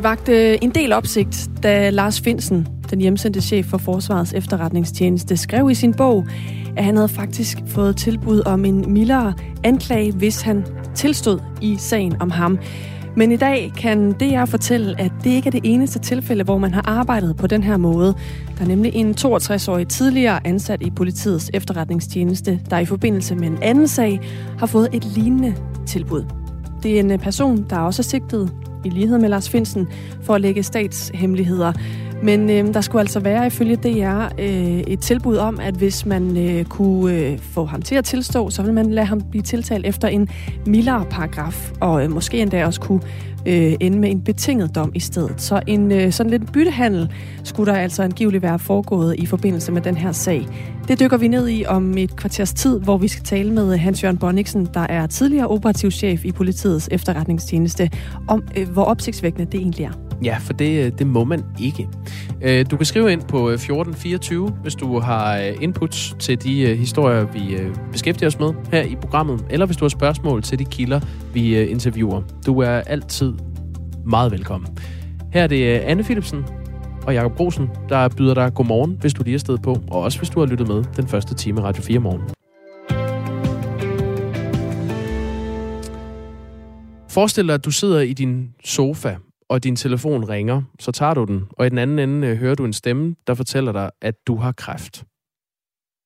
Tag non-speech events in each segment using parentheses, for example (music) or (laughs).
Det vagte en del opsigt, da Lars Finsen, den hjemsendte chef for Forsvarets efterretningstjeneste, skrev i sin bog, at han havde faktisk fået tilbud om en mildere anklage, hvis han tilstod i sagen om ham. Men i dag kan DR fortælle, at det ikke er det eneste tilfælde, hvor man har arbejdet på den her måde. Der er nemlig en 62-årig tidligere ansat i politiets efterretningstjeneste, der i forbindelse med en anden sag har fået et lignende tilbud. Det er en person, der også er sigtet, i lighed med Lars Finsen, for at lægge statshemmeligheder. Men øh, der skulle altså være ifølge DR øh, et tilbud om, at hvis man øh, kunne øh, få ham til at tilstå, så ville man lade ham blive tiltalt efter en mildere paragraf, og øh, måske endda også kunne øh, ende med en betinget dom i stedet. Så en øh, sådan lidt byttehandel skulle der altså angiveligt være foregået i forbindelse med den her sag. Det dykker vi ned i om et kvarters tid, hvor vi skal tale med Hans-Jørgen Bonniksen, der er tidligere operativchef i politiets efterretningstjeneste, om øh, hvor opsigtsvækkende det egentlig er. Ja, for det, øh, det må man ikke. Øh, du kan skrive ind på øh, 1424, hvis du har inputs til de historier, vi beskæftiger os med her i programmet, eller hvis du har spørgsmål til de kilder, vi interviewer. Du er altid meget velkommen. Her er det Anne Philipsen og Jakob Grosen, der byder dig godmorgen, hvis du lige er sted på, og også hvis du har lyttet med den første time Radio 4 morgen. Forestil dig, at du sidder i din sofa og din telefon ringer, så tager du den, og i den anden ende øh, hører du en stemme, der fortæller dig, at du har kræft.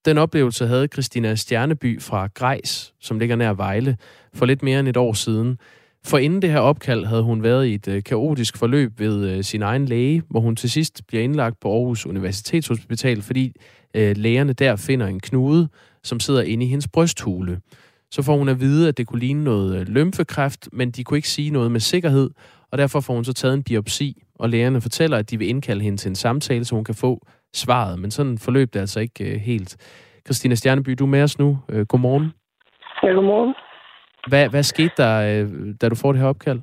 Den oplevelse havde Christina Stjerneby fra Grejs, som ligger nær Vejle, for lidt mere end et år siden. For inden det her opkald havde hun været i et øh, kaotisk forløb ved øh, sin egen læge, hvor hun til sidst bliver indlagt på Aarhus Universitetshospital, fordi øh, lægerne der finder en knude, som sidder inde i hendes brysthule. Så får hun at vide, at det kunne ligne noget øh, lymfekræft, men de kunne ikke sige noget med sikkerhed, og derfor får hun så taget en biopsi, og lægerne fortæller, at de vil indkalde hende til en samtale, så hun kan få svaret. Men sådan forløb det altså ikke uh, helt. Christina Stjerneby, du er med os nu. Uh, godmorgen. Ja, godmorgen. Hvad, hvad skete der, uh, da du får det her opkald?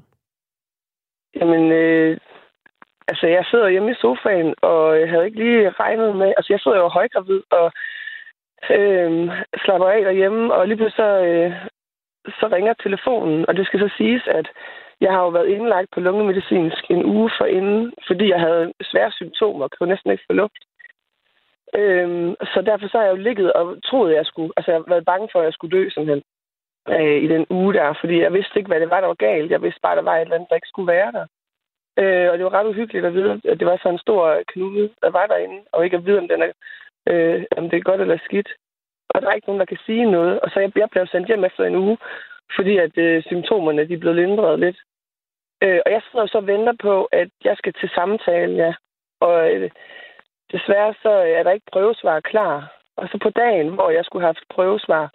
Jamen, øh, altså jeg sidder hjemme i sofaen, og jeg havde ikke lige regnet med... Altså jeg sidder jo højgravid, og øh, slapper af derhjemme, og lige pludselig så, øh, så ringer telefonen, og det skal så siges, at jeg har jo været indlagt på lungemedicinsk en uge for inden, fordi jeg havde svære symptomer og kunne næsten ikke få luft. Øhm, så derfor så har jeg jo ligget og troet, at jeg skulle... Altså, jeg har været bange for, at jeg skulle dø simpelthen øh, i den uge der, fordi jeg vidste ikke, hvad det var, der var galt. Jeg vidste bare, at der var et eller andet, der ikke skulle være der. Øh, og det var ret uhyggeligt at vide, at det var sådan en stor knude, der var derinde, og ikke at vide, om, den er, øh, om det er godt eller skidt. Og der er ikke nogen, der kan sige noget. Og så jeg, jeg blev sendt hjem efter en uge, fordi at øh, symptomerne de blev lindret lidt. Øh, og jeg sidder så og venter på, at jeg skal til samtale, ja. Og øh, desværre så er der ikke prøvesvar klar. Og så på dagen, hvor jeg skulle have haft prøvesvar,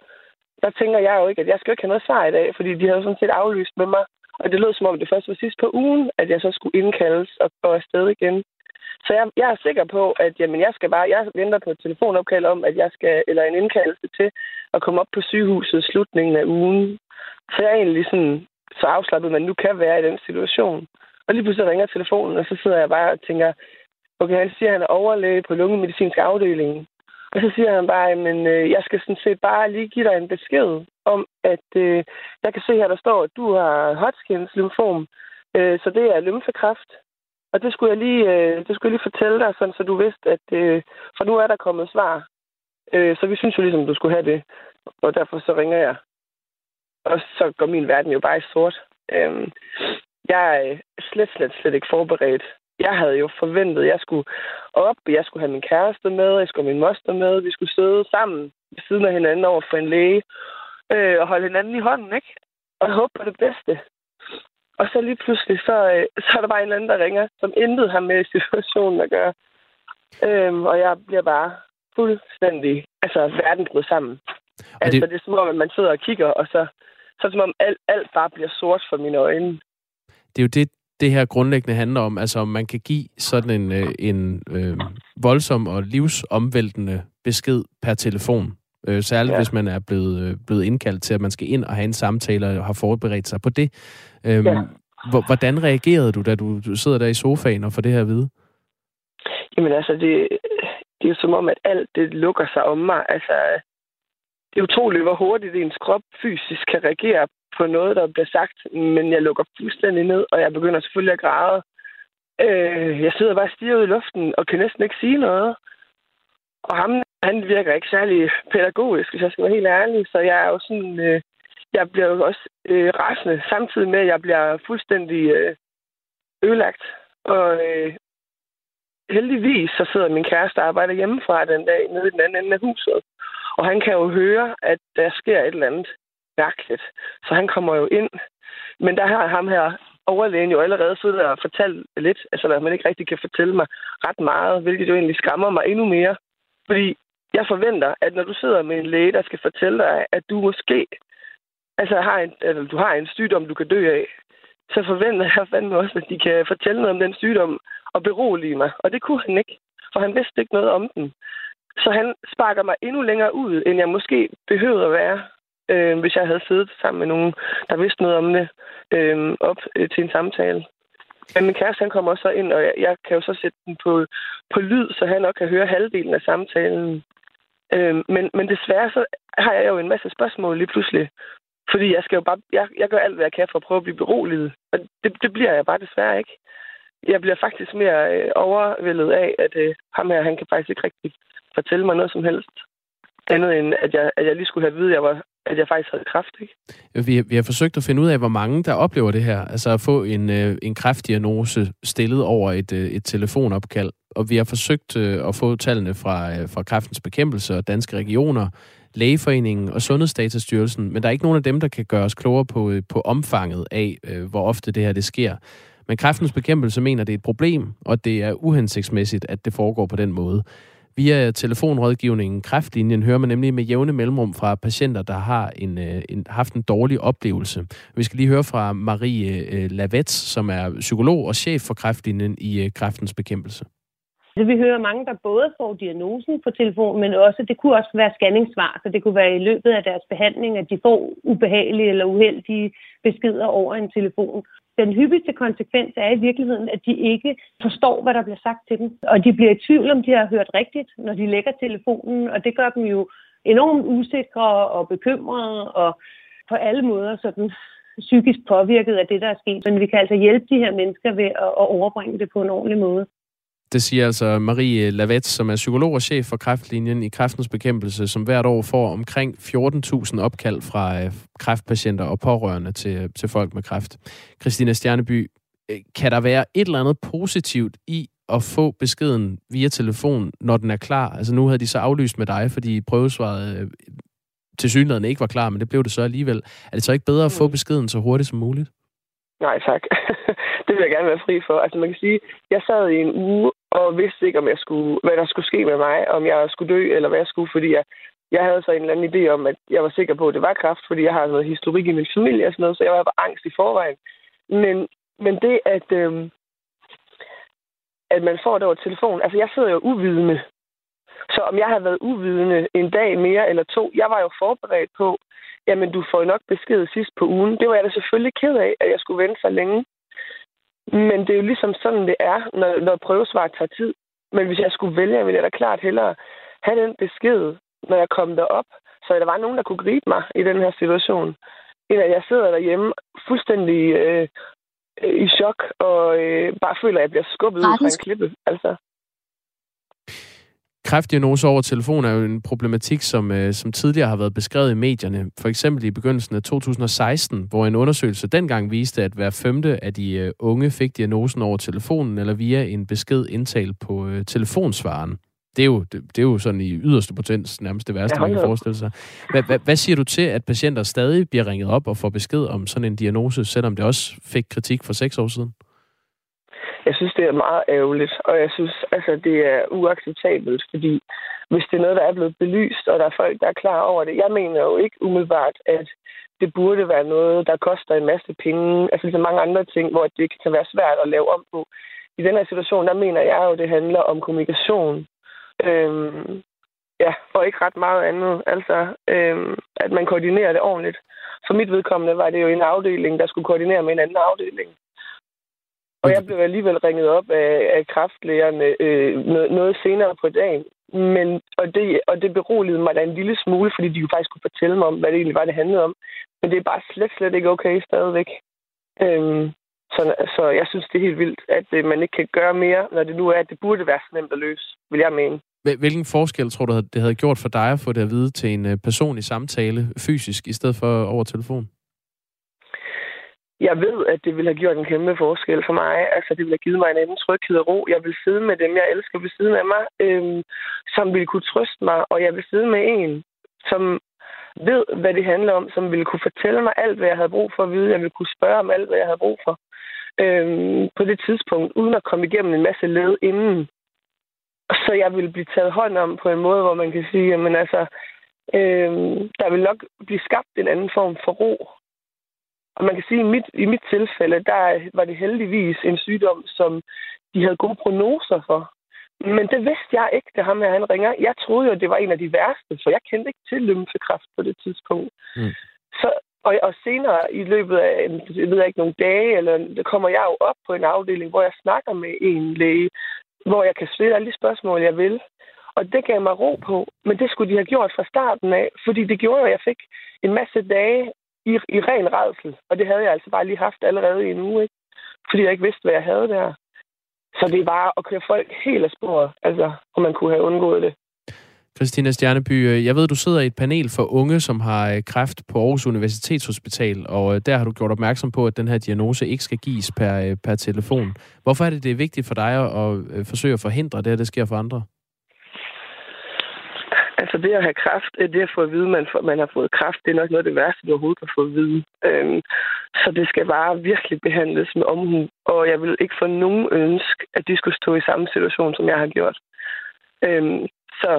der tænker jeg jo ikke, at jeg skal ikke have noget svar i dag, fordi de havde sådan set aflyst med mig. Og det lød som om, det først var sidst på ugen, at jeg så skulle indkaldes og gå afsted igen. Så jeg, jeg er sikker på, at jamen, jeg skal bare, jeg venter på et telefonopkald om, at jeg skal, eller en indkaldelse til at komme op på sygehuset i slutningen af ugen. Så jeg er egentlig sådan så afslappet man nu kan være i den situation. Og lige pludselig ringer telefonen, og så sidder jeg bare og tænker, okay, han siger, at han er overlæge på lungemedicinsk afdeling. Og så siger han bare, men øh, jeg skal sådan set bare lige give dig en besked om, at øh, jeg kan se her, der står, at du har Hodgkins lymfom, øh, så det er lymfekræft. Og det skulle jeg lige, øh, det skulle jeg lige fortælle dig, sådan, så du vidste, at øh, for nu er der kommet svar. Øh, så vi synes jo ligesom, du skulle have det. Og derfor så ringer jeg og så går min verden jo bare i sort. Øhm, jeg er slet, slet, slet ikke forberedt. Jeg havde jo forventet, at jeg skulle op, jeg skulle have min kæreste med, jeg skulle have min moster med, vi skulle sidde sammen ved siden af hinanden over for en læge, øh, og holde hinanden i hånden, ikke? Og håbe på det bedste. Og så lige pludselig, så, øh, så er der bare en anden, der ringer, som intet har med situationen at gøre. Øhm, og jeg bliver bare fuldstændig, altså verden bryder sammen. Altså, det... det er som om, at man sidder og kigger, og så så som om alt, alt bare bliver sort for mine øjne. Det er jo det, det her grundlæggende handler om, altså om man kan give sådan en, øh, en øh, voldsom og livsomvæltende besked per telefon. Øh, særligt ja. hvis man er blevet, øh, blevet indkaldt til, at man skal ind og have en samtale og har forberedt sig på det. Øh, ja. Hvordan reagerede du, da du, du sidder der i sofaen og får det her at vide? Jamen altså, det, det er jo som om, at alt det lukker sig om mig. Altså, det er utroligt, hvor hurtigt ens krop fysisk kan reagere på noget, der bliver sagt, men jeg lukker fuldstændig ned, og jeg begynder selvfølgelig at græde. Øh, jeg sidder bare stiger ud i luften og kan næsten ikke sige noget. Og ham, han virker ikke særlig pædagogisk, hvis jeg skal være helt ærlig. Så jeg er jo sådan... Øh, jeg bliver jo også øh, rasende, samtidig med, at jeg bliver fuldstændig øh, ødelagt. Og øh, heldigvis så sidder min kæreste og arbejder hjemmefra den dag nede i den anden ende af huset. Og han kan jo høre, at der sker et eller andet mærkeligt. Så han kommer jo ind. Men der har ham her overlægen jo allerede siddet og fortalt lidt, altså at man ikke rigtig kan fortælle mig ret meget, hvilket jo egentlig skræmmer mig endnu mere. Fordi jeg forventer, at når du sidder med en læge, der skal fortælle dig, at du måske altså har en, altså, du har en sygdom, du kan dø af, så forventer jeg fandme også, at de kan fortælle noget om den sygdom og berolige mig. Og det kunne han ikke, for han vidste ikke noget om den. Så han sparker mig endnu længere ud, end jeg måske behøvede at være, øh, hvis jeg havde siddet sammen med nogen, der vidste noget om det, øh, op øh, til en samtale. Men min kæreste, han kommer også ind, og jeg, jeg kan jo så sætte den på, på lyd, så han nok kan høre halvdelen af samtalen. Øh, men, men desværre så har jeg jo en masse spørgsmål lige pludselig. Fordi jeg skal jo bare, jeg, jeg gør alt, hvad jeg kan for at prøve at blive beroliget. Og det, det bliver jeg bare desværre ikke. Jeg bliver faktisk mere øh, overvældet af, at øh, ham her, han kan faktisk ikke rigtig fortælle mig noget som helst. Andet end, at jeg, at jeg lige skulle have at vide, at jeg, var, at jeg faktisk havde kræft. Ikke? Vi, vi har forsøgt at finde ud af, hvor mange der oplever det her. Altså at få en, øh, en kræftdiagnose stillet over et, øh, et telefonopkald. Og vi har forsøgt øh, at få tallene fra, øh, fra kræftens bekæmpelse og danske regioner Lægeforeningen og Sundhedsdatastyrelsen, men der er ikke nogen af dem, der kan gøre os klogere på, øh, på omfanget af, øh, hvor ofte det her det sker. Men kræftens bekæmpelse mener, det er et problem, og det er uhensigtsmæssigt, at det foregår på den måde. Via telefonrådgivningen Kræftlinjen hører man nemlig med jævne mellemrum fra patienter, der har en, øh, en, haft en dårlig oplevelse. Vi skal lige høre fra Marie øh, Lavets, som er psykolog og chef for Kræftlinjen i øh, Kræftens Bekæmpelse. Så vi hører mange, der både får diagnosen på telefon, men også, det kunne også være scanningssvar, så det kunne være i løbet af deres behandling, at de får ubehagelige eller uheldige beskeder over en telefon. Den hyppigste konsekvens er i virkeligheden, at de ikke forstår, hvad der bliver sagt til dem. Og de bliver i tvivl, om de har hørt rigtigt, når de lægger telefonen, og det gør dem jo enormt usikre og bekymrede og på alle måder sådan psykisk påvirket af det, der er sket. Men vi kan altså hjælpe de her mennesker ved at overbringe det på en ordentlig måde. Det siger altså Marie Lavet, som er psykolog og chef for kræftlinjen i kræftens bekæmpelse, som hvert år får omkring 14.000 opkald fra øh, kræftpatienter og pårørende til, til folk med kræft. Christina Stjerneby, øh, kan der være et eller andet positivt i at få beskeden via telefon, når den er klar? Altså nu havde de så aflyst med dig, fordi prøvesvaret øh, til synligheden ikke var klar, men det blev det så alligevel. Er det så ikke bedre at få mm. beskeden så hurtigt som muligt? Nej, tak. (laughs) det vil jeg gerne være fri for. Altså man kan sige, jeg sad i en uge og vidste ikke, om jeg skulle, hvad der skulle ske med mig, om jeg skulle dø, eller hvad jeg skulle, fordi jeg, jeg havde så en eller anden idé om, at jeg var sikker på, at det var kræft, fordi jeg har noget historik i min familie og sådan noget, så jeg var bare angst i forvejen. Men, men det, at, øh, at man får det over telefon, altså jeg sidder jo uvidende. Så om jeg havde været uvidende en dag mere eller to, jeg var jo forberedt på, jamen du får nok besked sidst på ugen. Det var jeg da selvfølgelig ked af, at jeg skulle vente så længe. Men det er jo ligesom sådan, det er, når, når prøvesvar tager tid. Men hvis jeg skulle vælge, ville jeg da klart hellere have den besked, når jeg kom derop, så der var nogen, der kunne gribe mig i den her situation, end at jeg sidder derhjemme fuldstændig øh, i chok og øh, bare føler, at jeg bliver skubbet ud fra en klippe. Altså. Kræftdiagnose over telefon er jo en problematik, som, øh, som tidligere har været beskrevet i medierne. For eksempel i begyndelsen af 2016, hvor en undersøgelse dengang viste, at hver femte af de øh, unge fik diagnosen over telefonen eller via en besked indtalt på øh, telefonsvaren. Det er, jo, det, det er jo sådan i yderste potens nærmest det værste, man kan forestille sig. Hvad, hvad, hvad siger du til, at patienter stadig bliver ringet op og får besked om sådan en diagnose, selvom det også fik kritik for seks år siden? Jeg synes, det er meget ærgerligt, og jeg synes, altså, det er uacceptabelt, fordi hvis det er noget, der er blevet belyst, og der er folk, der er klar over det, jeg mener jo ikke umiddelbart, at det burde være noget, der koster en masse penge, altså ligesom mange andre ting, hvor det kan være svært at lave om på. I den her situation, der mener jeg jo, det handler om kommunikation. Øhm, ja, og ikke ret meget andet. Altså, øhm, at man koordinerer det ordentligt. For mit vedkommende var det jo en afdeling, der skulle koordinere med en anden afdeling. Og jeg blev alligevel ringet op af, af kraftlægerne øh, noget, noget senere på dagen. Men, og, det, og det beroligede mig da en lille smule, fordi de jo faktisk kunne fortælle mig om, hvad det egentlig var, det handlede om. Men det er bare slet, slet ikke okay stadigvæk. Øhm, Så, så jeg synes, det er helt vildt, at øh, man ikke kan gøre mere, når det nu er, at det burde være så nemt at løse, vil jeg mene. Hvilken forskel tror du, det havde gjort for dig at få det at vide til en øh, personlig samtale fysisk, i stedet for over telefon? Jeg ved, at det ville have gjort en kæmpe forskel for mig. Altså, det ville have givet mig en anden tryghed og ro. Jeg vil sidde med dem, jeg elsker ved siden af mig, øhm, som ville kunne trøste mig, og jeg vil sidde med en, som ved, hvad det handler om, som ville kunne fortælle mig alt, hvad jeg havde brug for at vide. Jeg ville kunne spørge om alt, hvad jeg havde brug for øhm, på det tidspunkt, uden at komme igennem en masse led inden. Så jeg ville blive taget hånd om på en måde, hvor man kan sige, at altså, øhm, der vil nok blive skabt en anden form for ro. Og man kan sige, at i mit, i mit tilfælde, der var det heldigvis en sygdom, som de havde gode prognoser for. Men det vidste jeg ikke, da ham her han ringer. Jeg troede jo, det var en af de værste, for jeg kendte ikke til lymfekræft på det tidspunkt. Mm. Så, og, og senere i løbet af, jeg ved ikke, nogle dage, eller det kommer jeg jo op på en afdeling, hvor jeg snakker med en læge, hvor jeg kan stille alle de spørgsmål, jeg vil. Og det gav mig ro på. Men det skulle de have gjort fra starten af, fordi det gjorde, at jeg fik en masse dage i, i ren redsel. Og det havde jeg altså bare lige haft allerede i en uge, ikke? fordi jeg ikke vidste, hvad jeg havde der. Så det er bare at køre folk helt af sporet, altså, om man kunne have undgået det. Christina Stjerneby, øh, jeg ved, du sidder i et panel for unge, som har øh, kræft på Aarhus Universitetshospital, og øh, der har du gjort opmærksom på, at den her diagnose ikke skal gives per, per telefon. Hvorfor er det, det er vigtigt for dig at forsøge at forhindre det, at det sker for andre? Altså det at have kræft, øh, det at få at vide, at man, man har fået kræft, det er nok noget af det værste, du overhovedet kan få at vide. Øhm, så det skal bare virkelig behandles med omhu. Og jeg vil ikke få nogen ønske, at de skulle stå i samme situation, som jeg har gjort. Øhm, så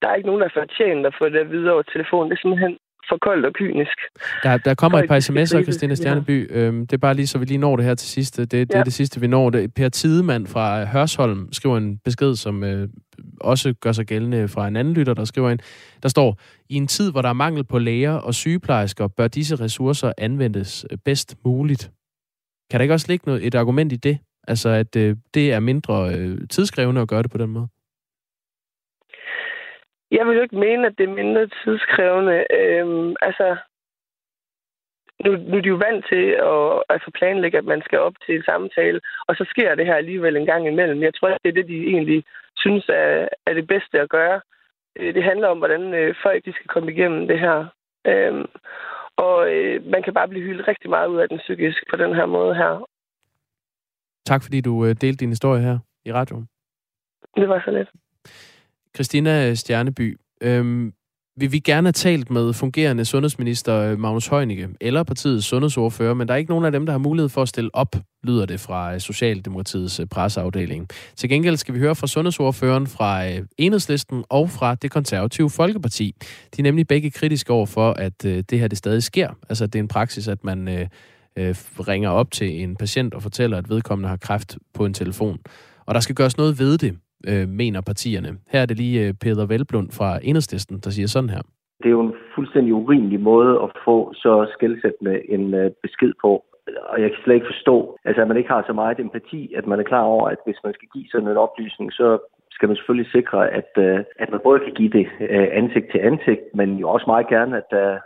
der er ikke nogen, der fortjener at få det videre over telefonen. Det er simpelthen for koldt og kynisk. Der, der kommer et par sms'er, Christina Stjerneby. Ja. Øhm, det er bare lige, så vi lige når det her til sidst. Det, det ja. er det sidste, vi når. Det. Per Tidemand fra Hørsholm skriver en besked, som øh, også gør sig gældende fra en anden lytter, der skriver ind. Der står, i en tid, hvor der er mangel på læger og sygeplejersker, bør disse ressourcer anvendes øh, bedst muligt. Kan der ikke også ligge noget, et argument i det? Altså, at øh, det er mindre øh, tidskrævende at gøre det på den måde? Jeg vil jo ikke mene, at det er mindre tidskrævende. Øhm, altså, nu, nu er de jo vant til at altså planlægge, at man skal op til en samtale, og så sker det her alligevel en gang imellem. Jeg tror, det er det, de egentlig synes er, er det bedste at gøre. Øh, det handler om, hvordan øh, folk de skal komme igennem det her. Øhm, og øh, man kan bare blive hyldet rigtig meget ud af den psykisk på den her måde her. Tak fordi du delte din historie her i radioen. Det var så lidt. Christina Stjerneby, øhm, vi gerne have talt med fungerende sundhedsminister øh, Magnus Heunicke eller partiets sundhedsordfører, men der er ikke nogen af dem, der har mulighed for at stille op, lyder det fra øh, Socialdemokratiets øh, presseafdeling. Til gengæld skal vi høre fra sundhedsordføreren fra Enhedslisten og fra det konservative Folkeparti. De er nemlig begge kritiske over for, at det her det stadig sker. Altså, det er en praksis, at man øh, ringer op til en patient og fortæller, at vedkommende har kræft på en telefon. Og der skal gøres noget ved det øh, mener partierne. Her er det lige øh, Peter Velblund fra Enhedslisten, der siger sådan her. Det er jo en fuldstændig urimelig måde at få så skældsættende en øh, besked på. Og jeg kan slet ikke forstå, altså, at man ikke har så meget empati, at man er klar over, at hvis man skal give sådan en oplysning, så skal man selvfølgelig sikre, at, øh, at man både kan give det ansigt til ansigt, men jo også meget gerne, at der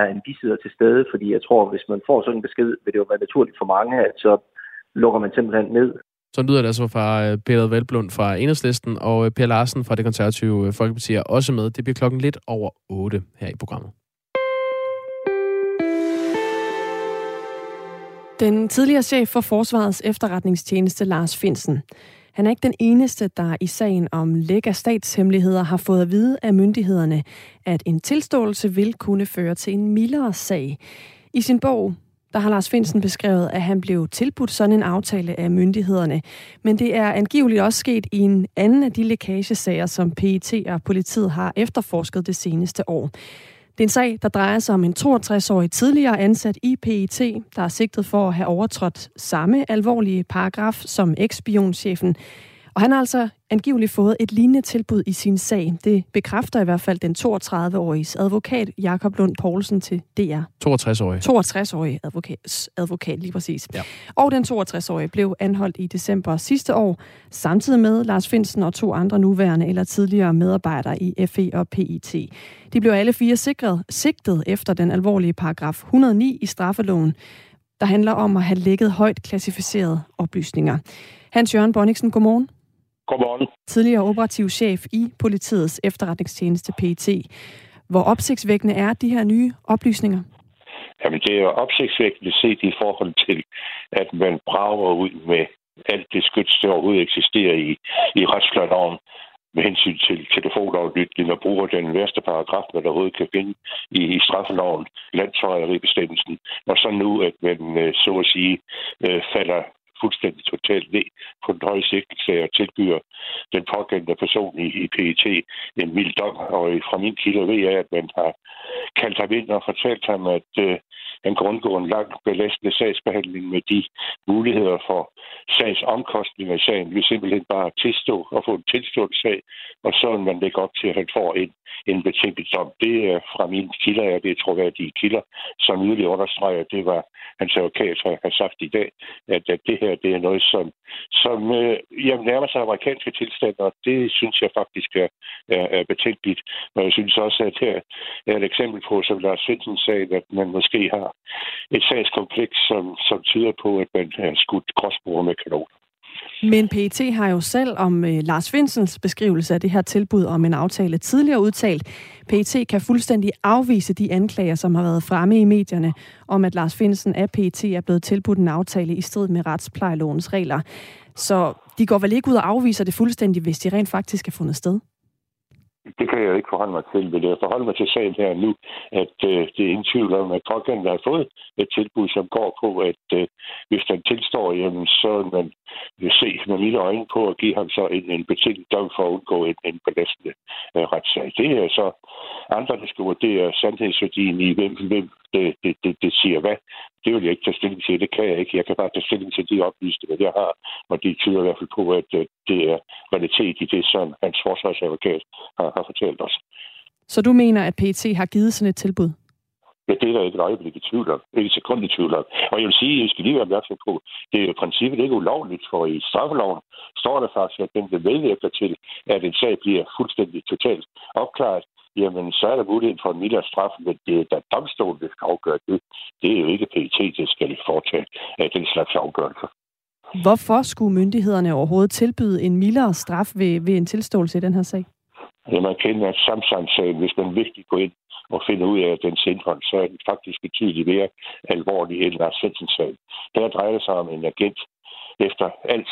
er en bisidder til stede, fordi jeg tror, at hvis man får sådan en besked, vil det jo være naturligt for mange, at så lukker man simpelthen ned så lyder det altså fra øh, Peter Velblund fra Enhedslisten, og øh, Per Larsen fra det konservative øh, Folkeparti er også med. Det bliver klokken lidt over 8 her i programmet. Den tidligere chef for Forsvarets efterretningstjeneste, Lars Finsen. Han er ikke den eneste, der i sagen om læk af statshemmeligheder har fået at vide af myndighederne, at en tilståelse vil kunne føre til en mildere sag. I sin bog der har Lars Finsen beskrevet, at han blev tilbudt sådan en aftale af myndighederne. Men det er angiveligt også sket i en anden af de lækagesager, som PET og politiet har efterforsket det seneste år. Det er en sag, der drejer sig om en 62-årig tidligere ansat i PET, der er sigtet for at have overtrådt samme alvorlige paragraf som ekspionchefen og han har altså angiveligt fået et lignende tilbud i sin sag. Det bekræfter i hvert fald den 32-årige advokat Jakob Lund Poulsen til DR. 62-årig. 62-årig advokat, advokat, lige præcis. Ja. Og den 62-årige blev anholdt i december sidste år, samtidig med Lars Finsen og to andre nuværende eller tidligere medarbejdere i FE og PIT. De blev alle fire sikret, sigtet efter den alvorlige paragraf 109 i straffeloven, der handler om at have lækket højt klassificerede oplysninger. Hans Jørgen Bonniksen, godmorgen. Godmorgen. Tidligere operativ chef i politiets efterretningstjeneste PET. Hvor opsigtsvækkende er de her nye oplysninger? Jamen, det er jo opsigtsvækkende set i forhold til, at man brager ud med alt det skyts, der overhovedet eksisterer i, i retsplanloven med hensyn til telefonaflytning og bruger den værste paragraf, man overhovedet kan finde i, i straffeloven, landsforræderibestemmelsen, og så nu, at man øh, så at sige øh, falder fuldstændig totalt ned på den høje sigtelse og tilbyder den pågældende person i, i PET en mild dom. Og fra min kilde ved jeg, at man har kaldt ham ind og fortalt ham, at øh, han grundgår en lang belastende sagsbehandling med de muligheder for sagsomkostninger i sagen. Vi simpelthen bare tilstå og få en tilstået sag, og så vil man lægge op til, at han får en, en betænkt dom. Det er fra mine kilder, og det er troværdige kilder, som yderligere understreger, det var hans advokat har sagt i dag, at, at det her at det er noget, som, som øh, jamen, nærmer sig amerikanske tilstande, og det synes jeg faktisk er, er, er betænkeligt. Og jeg synes også, at her er et eksempel på, som Lars Svendsen sagde, at man måske har et sagskompleks, som, som tyder på, at man har skudt gråsbruger med kanoner. Men PET har jo selv om øh, Lars Vinsens beskrivelse af det her tilbud om en aftale tidligere udtalt, PET kan fuldstændig afvise de anklager, som har været fremme i medierne, om at Lars Finsen af PET er blevet tilbudt en aftale i strid med retsplejelovens regler. Så de går vel ikke ud og afviser det fuldstændig, hvis de rent faktisk er fundet sted? Det kan jeg ikke forholde mig til, men jeg forholder mig til sagen her nu, at øh, det er ingen tvivl om, at pågældende har fået et tilbud, som går på, at øh, hvis den tilstår, jamen, så vil man øh, se med mine øjne på at give ham så en, en betinget dom for at undgå en, en belastende øh, retssag. Det er så andre, der skal vurdere sandhedsværdien i, hvem, hvem det, det, det, det siger hvad. Det vil jeg ikke tage stilling til. Det kan jeg ikke. Jeg kan bare tage stilling til de oplysninger, jeg har. Og de tyder i hvert fald på, at det er realitet i det, som hans forsvarsadvokat har, har fortalt os. Så du mener, at PT har givet sådan et tilbud? Ja, det er der ikke et øjeblik i tvivl om. Ikke sekund i tvivl om. Og jeg vil sige, at jeg skal lige være opmærksom på, det er jo i princippet ikke ulovligt, for i straffeloven står der faktisk, at den vil medvirke til, at en sag bliver fuldstændig totalt opklaret jamen så er der mulighed for en mildere straf, men det er da domstolen, der skal afgøre det. Det er jo ikke PET, der skal foretage af den slags afgørelser. Hvorfor skulle myndighederne overhovedet tilbyde en mildere straf ved, ved en tilståelse i den her sag? Ja, man kender Samsam-sagen, hvis man virkelig går ind og finder ud af den indhold, så er den faktisk betydeligt mere alvorlig end Lars Svendsen-sagen. Her drejer det sig om en agent efter alt,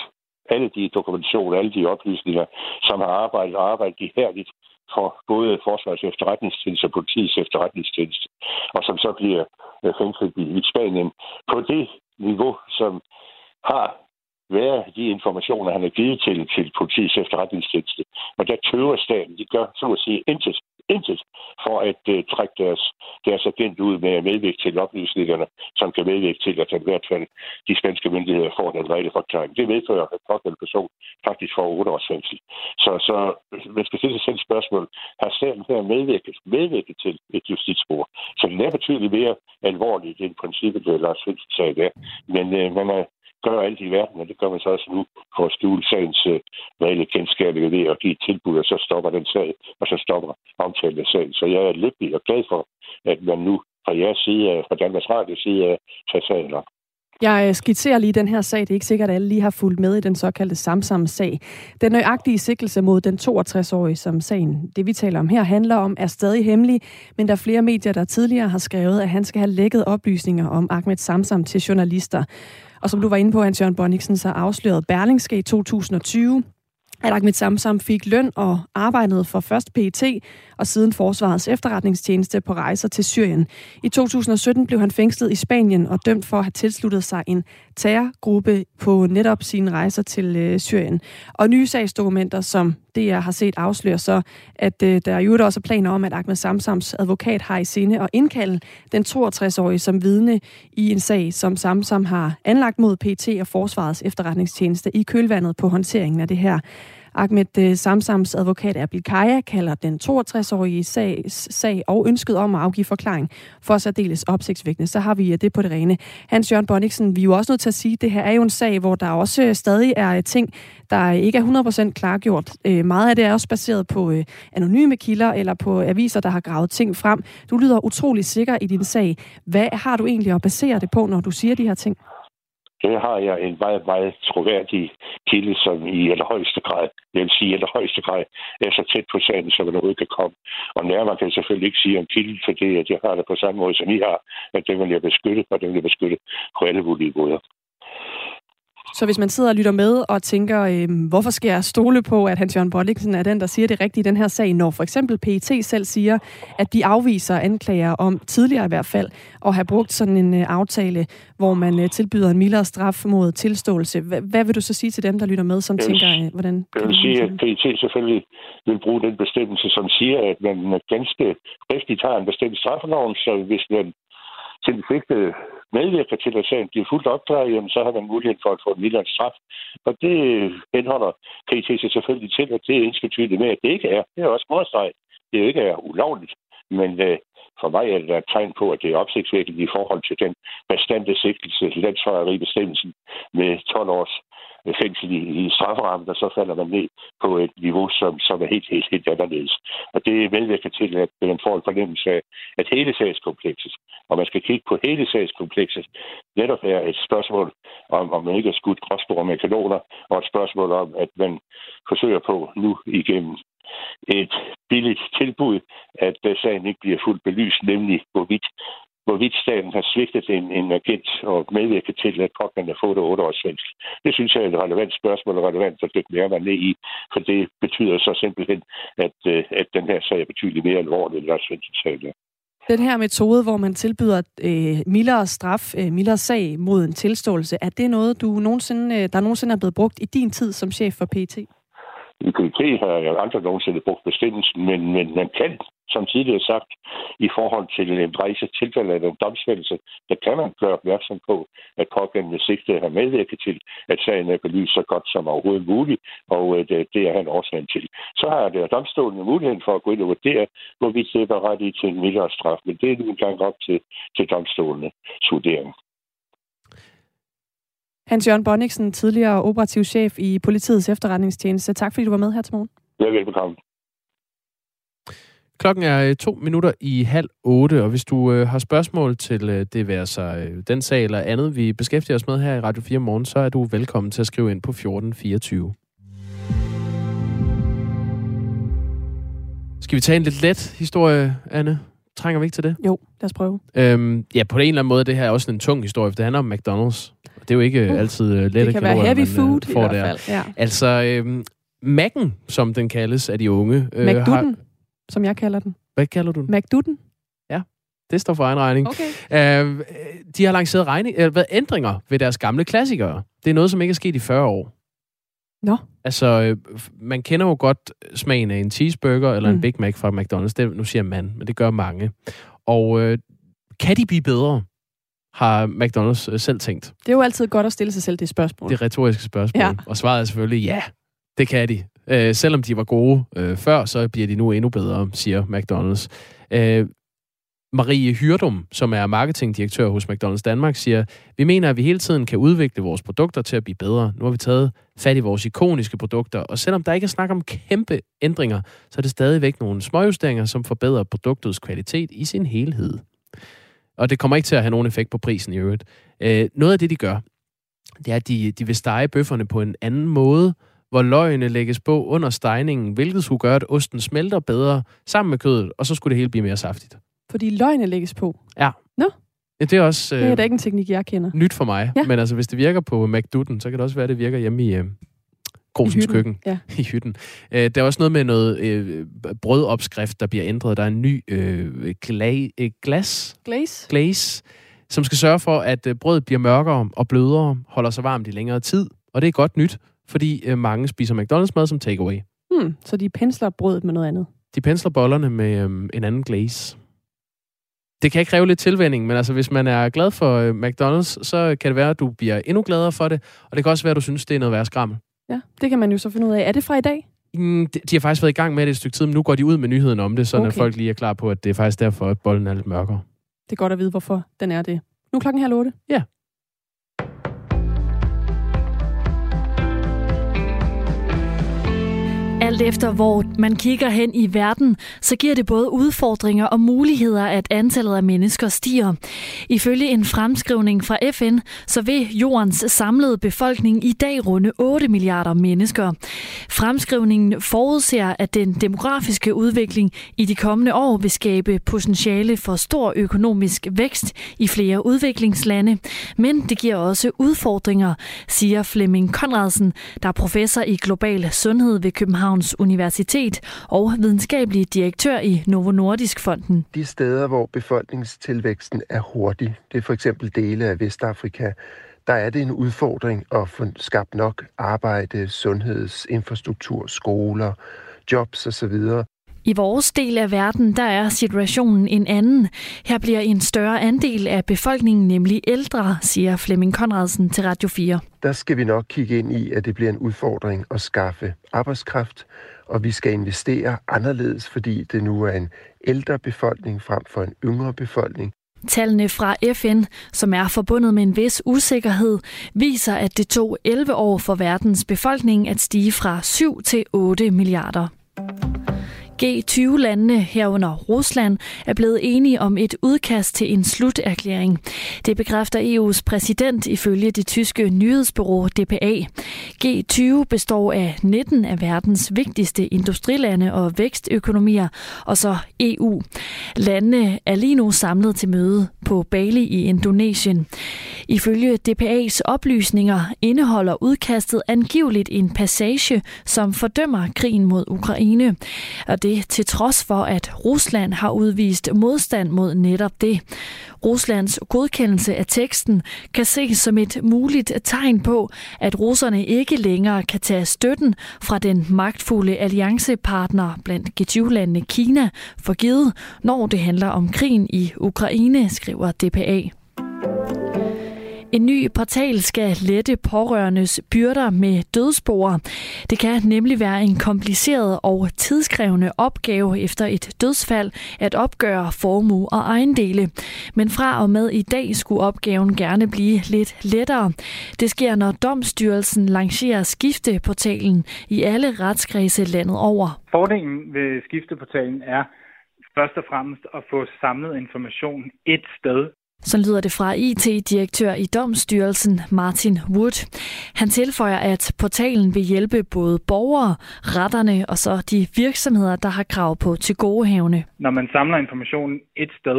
alle de dokumentationer, alle de oplysninger, som har arbejdet og arbejdet ihærdigt for både Forsvarets efterretningstjeneste og politiets efterretningstjeneste, og som så bliver øh, fængslet i Spanien på det niveau, som har været de informationer, han har givet til, til politiets efterretningstjeneste. Og der tøver staten, de gør, så at sige, intet intet for at øh, trække deres, deres agent ud med at medvirke til oplysningerne, som kan medvirke til, at i hvert fald de spanske myndigheder får den rette forklaring. Det medfører, at pågældende person faktisk får 8 års fængsel. Så, så øh, man skal stille sig selv spørgsmål. Har staten her medvirket, medvirket til et justitsspor? Så den er betydeligt mere alvorligt end princippet, der Lars Svendsen sagde der. Men øh, man er gøre alt i verden, og det gør man så også nu for at skjule sagens uh, reelle kendskabet ved at give et tilbud, og så stopper den sag, og så stopper omtalen af sagen. Så jeg er lykkelig og glad for, at man nu fra jeres side, fra Danmarks Radio side, tager sagen op. Jeg øh, skitserer lige den her sag. Det er ikke sikkert, at alle lige har fulgt med i den såkaldte Samsam-sag. Den nøjagtige sikkelse mod den 62-årige, som sagen, det vi taler om her, handler om, er stadig hemmelig, men der er flere medier, der tidligere har skrevet, at han skal have lækket oplysninger om Ahmed Samsam til journalister. Og som du var inde på, Hans Jørgen Bonniksen, så afslørede Berlingske i 2020, at Ahmed Samsam fik løn og arbejdede for først PET og siden Forsvarets efterretningstjeneste på rejser til Syrien. I 2017 blev han fængslet i Spanien og dømt for at have tilsluttet sig en terrorgruppe på netop sine rejser til øh, Syrien. Og nye sagsdokumenter, som det jeg har set afslører så, at øh, der jo også planer om, at Ahmed Samsams advokat har i sinde at indkalde den 62-årige som vidne i en sag, som Samsam har anlagt mod PT og Forsvarets efterretningstjeneste i kølvandet på håndteringen af det her Ahmed øh, Samsams advokat Erbil Kaya kalder den 62-årige sag, sag og ønsket om at afgive forklaring for særdeles opsigtsvækkende. Så har vi øh, det på det rene. Hans Jørgen Bonniksen, vi er jo også nødt til at sige, at det her er jo en sag, hvor der også øh, stadig er ting, der ikke er 100% klargjort. Meget af det er også baseret på anonyme kilder eller på aviser, der har gravet ting frem. Du lyder utrolig sikker i din sag. Hvad har du egentlig at basere det på, når du siger de her ting? Det har jeg en meget, meget troværdig kilde, som i allerhøjeste grad, jeg vil sige i allerhøjeste grad, er så tæt på sagen, som man overhovedet kan komme. Og nærmere kan jeg selvfølgelig ikke sige om kilden, fordi at jeg har det på samme måde, som I har, at den vil jeg beskytte, og den vil jeg beskytte på alle mulige måder. Så hvis man sidder og lytter med og tænker, øh, hvorfor skal jeg stole på, at Hans Jørgen Bolliksen er den, der siger det rigtige i den her sag, når for eksempel PET selv siger, at de afviser anklager om, tidligere i hvert fald, at have brugt sådan en øh, aftale, hvor man øh, tilbyder en mildere straf mod tilståelse. H- hvad vil du så sige til dem, der lytter med, som jeg tænker, øh, hvordan... Jeg vil sige, at PET selvfølgelig vil bruge den bestemmelse, som siger, at man ganske rigtigt har en bestemt straffelov, så hvis man til den sigtede medvirker til, at sagen bliver fuldt opklaret, jamen, så har man mulighed for at få en mildere straf. Og det henholder PET sig selvfølgelig til, at det er ensketydigt med, at det ikke er. Det er også modstreget. Det ikke er ulovligt. Men øh, for mig er det et tegn på, at det er opsigtsvækkende i forhold til den bestandte sigtelse, landsforræderibestemmelsen med 12 års fængsel i, i strafferammen, og så falder man ned på et niveau, som, som er helt, helt, helt anderledes. Og det medvirker til, at man får en fornemmelse af, at hele sagskomplekset, og man skal kigge på hele sagskomplekset, netop er et spørgsmål om, om man ikke har skudt gråsbord med kanoner, og et spørgsmål om, at man forsøger på nu igennem et billigt tilbud, at sagen ikke bliver fuldt belyst, nemlig hvorvidt hvorvidt staten har svigtet en, en agent og medvirket til, at pågældende har fået 8 års fængsel. Det synes jeg er et relevant spørgsmål og relevant at dykke mere ned i, for det betyder så simpelthen, at, øh, at den her sag er betydeligt mere alvorlig, end Lars Svendsen Den her metode, hvor man tilbyder øh, mildere straf, øh, mildere sag mod en tilståelse, er det noget, du nogensinde, øh, der nogensinde er blevet brugt i din tid som chef for PT? I PT har jeg aldrig nogensinde brugt bestemmelsen, men, men man kan som tidligere sagt, i forhold til en rejse tilfælde af en domsfældelse, der kan man gøre opmærksom på, at pågældende sigte har medvirket til, at sagen er belyst så godt som overhovedet muligt, og øh, det, det er han årsagen til. Så har det domstolen muligheden for at gå ind og vurdere, hvorvidt det er ret i til en mildere straf, men det er nu engang op til, til domstolene vurdering. Hans-Jørgen Bonniksen, tidligere operativ chef i politiets efterretningstjeneste. Tak fordi du var med her til morgen. Ja, velbekomme. Klokken er øh, to minutter i halv otte, og hvis du øh, har spørgsmål til øh, det være sig øh, den sag eller andet, vi beskæftiger os med her i Radio 4 morgen, så er du velkommen til at skrive ind på 1424. Skal vi tage en lidt let historie, Anne? Trænger vi ikke til det? Jo, lad os prøve. Øhm, ja, på en eller anden måde, det her er også en tung historie, for det handler om McDonald's. Det er jo ikke uh, altid uh, lette Det kan være heavy man, food får i hvert fald. Ja. Altså, øhm, Mac'en, som den kaldes af de unge... Øh, har, som jeg kalder den. Hvad kalder du den? McDuden. Ja, det står for egen regning. Okay. Uh, de har lanceret regning, uh, hvad, ændringer ved deres gamle klassikere. Det er noget, som ikke er sket i 40 år. Nå. Altså, uh, man kender jo godt smagen af en cheeseburger eller mm. en Big Mac fra McDonald's. Det, nu siger man, men det gør mange. Og uh, kan de blive bedre? Har McDonald's selv tænkt. Det er jo altid godt at stille sig selv det spørgsmål. Det retoriske spørgsmål. Ja. Og svaret er selvfølgelig ja, det kan de. Øh, selvom de var gode øh, før, så bliver de nu endnu bedre, siger McDonald's. Øh, Marie Hyrdum, som er marketingdirektør hos McDonald's Danmark, siger, vi mener, at vi hele tiden kan udvikle vores produkter til at blive bedre. Nu har vi taget fat i vores ikoniske produkter, og selvom der ikke er snak om kæmpe ændringer, så er det stadigvæk nogle småjusteringer, som forbedrer produktets kvalitet i sin helhed. Og det kommer ikke til at have nogen effekt på prisen i øvrigt. Øh, noget af det, de gør, det er, at de, de vil stege bøfferne på en anden måde, hvor løgene lægges på under stegningen, hvilket skulle gøre, at osten smelter bedre sammen med kødet, og så skulle det hele blive mere saftigt. Fordi løgene lægges på? Ja. Nå? Ja, det er også... Øh, det er da ikke en teknik, jeg kender. Nyt for mig. Ja. Men altså, hvis det virker på McDuden, så kan det også være, at det virker hjemme i... Øh, Grosens I køkken ja. (laughs) i hytten. Øh, der er også noget med noget øh, brødopskrift, der bliver ændret. Der er en ny øh, gla- øh, glas, glaze. glaze, som skal sørge for, at øh, brødet bliver mørkere og blødere, holder sig varmt i længere tid. Og det er godt nyt, fordi øh, mange spiser McDonald's mad som takeaway. Hmm, så de pensler brødet med noget andet? De pensler bollerne med øh, en anden glaze. Det kan kræve lidt tilvænding, men altså, hvis man er glad for øh, McDonald's, så kan det være, at du bliver endnu gladere for det, og det kan også være, at du synes, det er noget værd skrammel. Ja, det kan man jo så finde ud af. Er det fra i dag? Mm, de, de har faktisk været i gang med det et stykke tid, men nu går de ud med nyheden om det, så okay. at folk lige er klar på, at det er faktisk derfor, at bolden er lidt mørkere. Det er godt at vide, hvorfor den er det. Nu er klokken halv otte. Ja. Alt efter hvor man kigger hen i verden, så giver det både udfordringer og muligheder, at antallet af mennesker stiger. Ifølge en fremskrivning fra FN, så vil jordens samlede befolkning i dag runde 8 milliarder mennesker. Fremskrivningen forudser, at den demografiske udvikling i de kommende år vil skabe potentiale for stor økonomisk vækst i flere udviklingslande, men det giver også udfordringer, siger Flemming Konradsen, der er professor i global sundhed ved København Københavns Universitet og videnskabelig direktør i Novo Nordisk Fonden. De steder, hvor befolkningstilvæksten er hurtig, det er for eksempel dele af Vestafrika, der er det en udfordring at få skabt nok arbejde, sundhedsinfrastruktur, skoler, jobs osv. I vores del af verden, der er situationen en anden. Her bliver en større andel af befolkningen nemlig ældre, siger Flemming Konradsen til Radio 4. Der skal vi nok kigge ind i, at det bliver en udfordring at skaffe arbejdskraft, og vi skal investere anderledes, fordi det nu er en ældre befolkning frem for en yngre befolkning. Tallene fra FN, som er forbundet med en vis usikkerhed, viser, at det tog 11 år for verdens befolkning at stige fra 7 til 8 milliarder. G20-landene herunder Rusland er blevet enige om et udkast til en sluterklæring. Det bekræfter EU's præsident ifølge det tyske nyhedsbureau DPA. G20 består af 19 af verdens vigtigste industrilande og vækstøkonomier, og så EU. Landene er lige nu samlet til møde på Bali i Indonesien. Ifølge DPA's oplysninger indeholder udkastet angiveligt en passage, som fordømmer krigen mod Ukraine. Og det det til trods for, at Rusland har udvist modstand mod netop det. Ruslands godkendelse af teksten kan ses som et muligt tegn på, at russerne ikke længere kan tage støtten fra den magtfulde alliancepartner blandt G20-landene Kina for givet, når det handler om krigen i Ukraine, skriver DPA. En ny portal skal lette pårørendes byrder med dødsboer. Det kan nemlig være en kompliceret og tidskrævende opgave efter et dødsfald at opgøre formue og ejendele. Men fra og med i dag skulle opgaven gerne blive lidt lettere. Det sker, når Domstyrelsen lancerer skifteportalen i alle retskredse landet over. Fordelen ved skifteportalen er først og fremmest at få samlet information et sted, så lyder det fra IT-direktør i Domstyrelsen Martin Wood. Han tilføjer, at portalen vil hjælpe både borgere, retterne og så de virksomheder, der har krav på til gode Når man samler informationen et sted,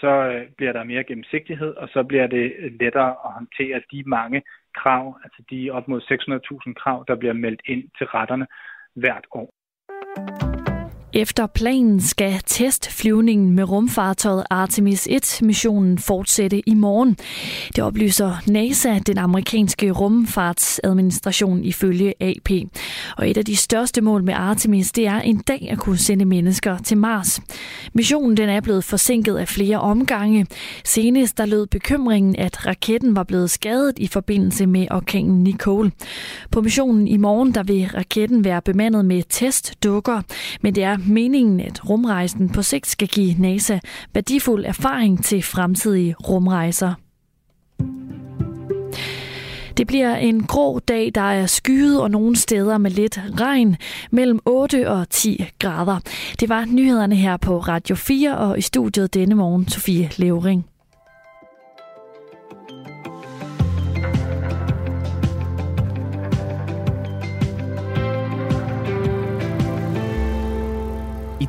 så øh, bliver der mere gennemsigtighed, og så bliver det øh, lettere at håndtere de mange krav, altså de op mod 600.000 krav, der bliver meldt ind til retterne hvert år. Efter planen skal testflyvningen med rumfartøjet Artemis 1-missionen fortsætte i morgen. Det oplyser NASA, den amerikanske rumfartsadministration, ifølge AP. Og et af de største mål med Artemis, det er en dag at kunne sende mennesker til Mars. Missionen den er blevet forsinket af flere omgange. Senest der lød bekymringen, at raketten var blevet skadet i forbindelse med orkanen Nicole. På missionen i morgen der vil raketten være bemandet med testdukker, men det er meningen, at rumrejsen på sigt skal give NASA værdifuld erfaring til fremtidige rumrejser. Det bliver en grå dag, der er skyet og nogle steder med lidt regn mellem 8 og 10 grader. Det var nyhederne her på Radio 4 og i studiet denne morgen Sofie Levering.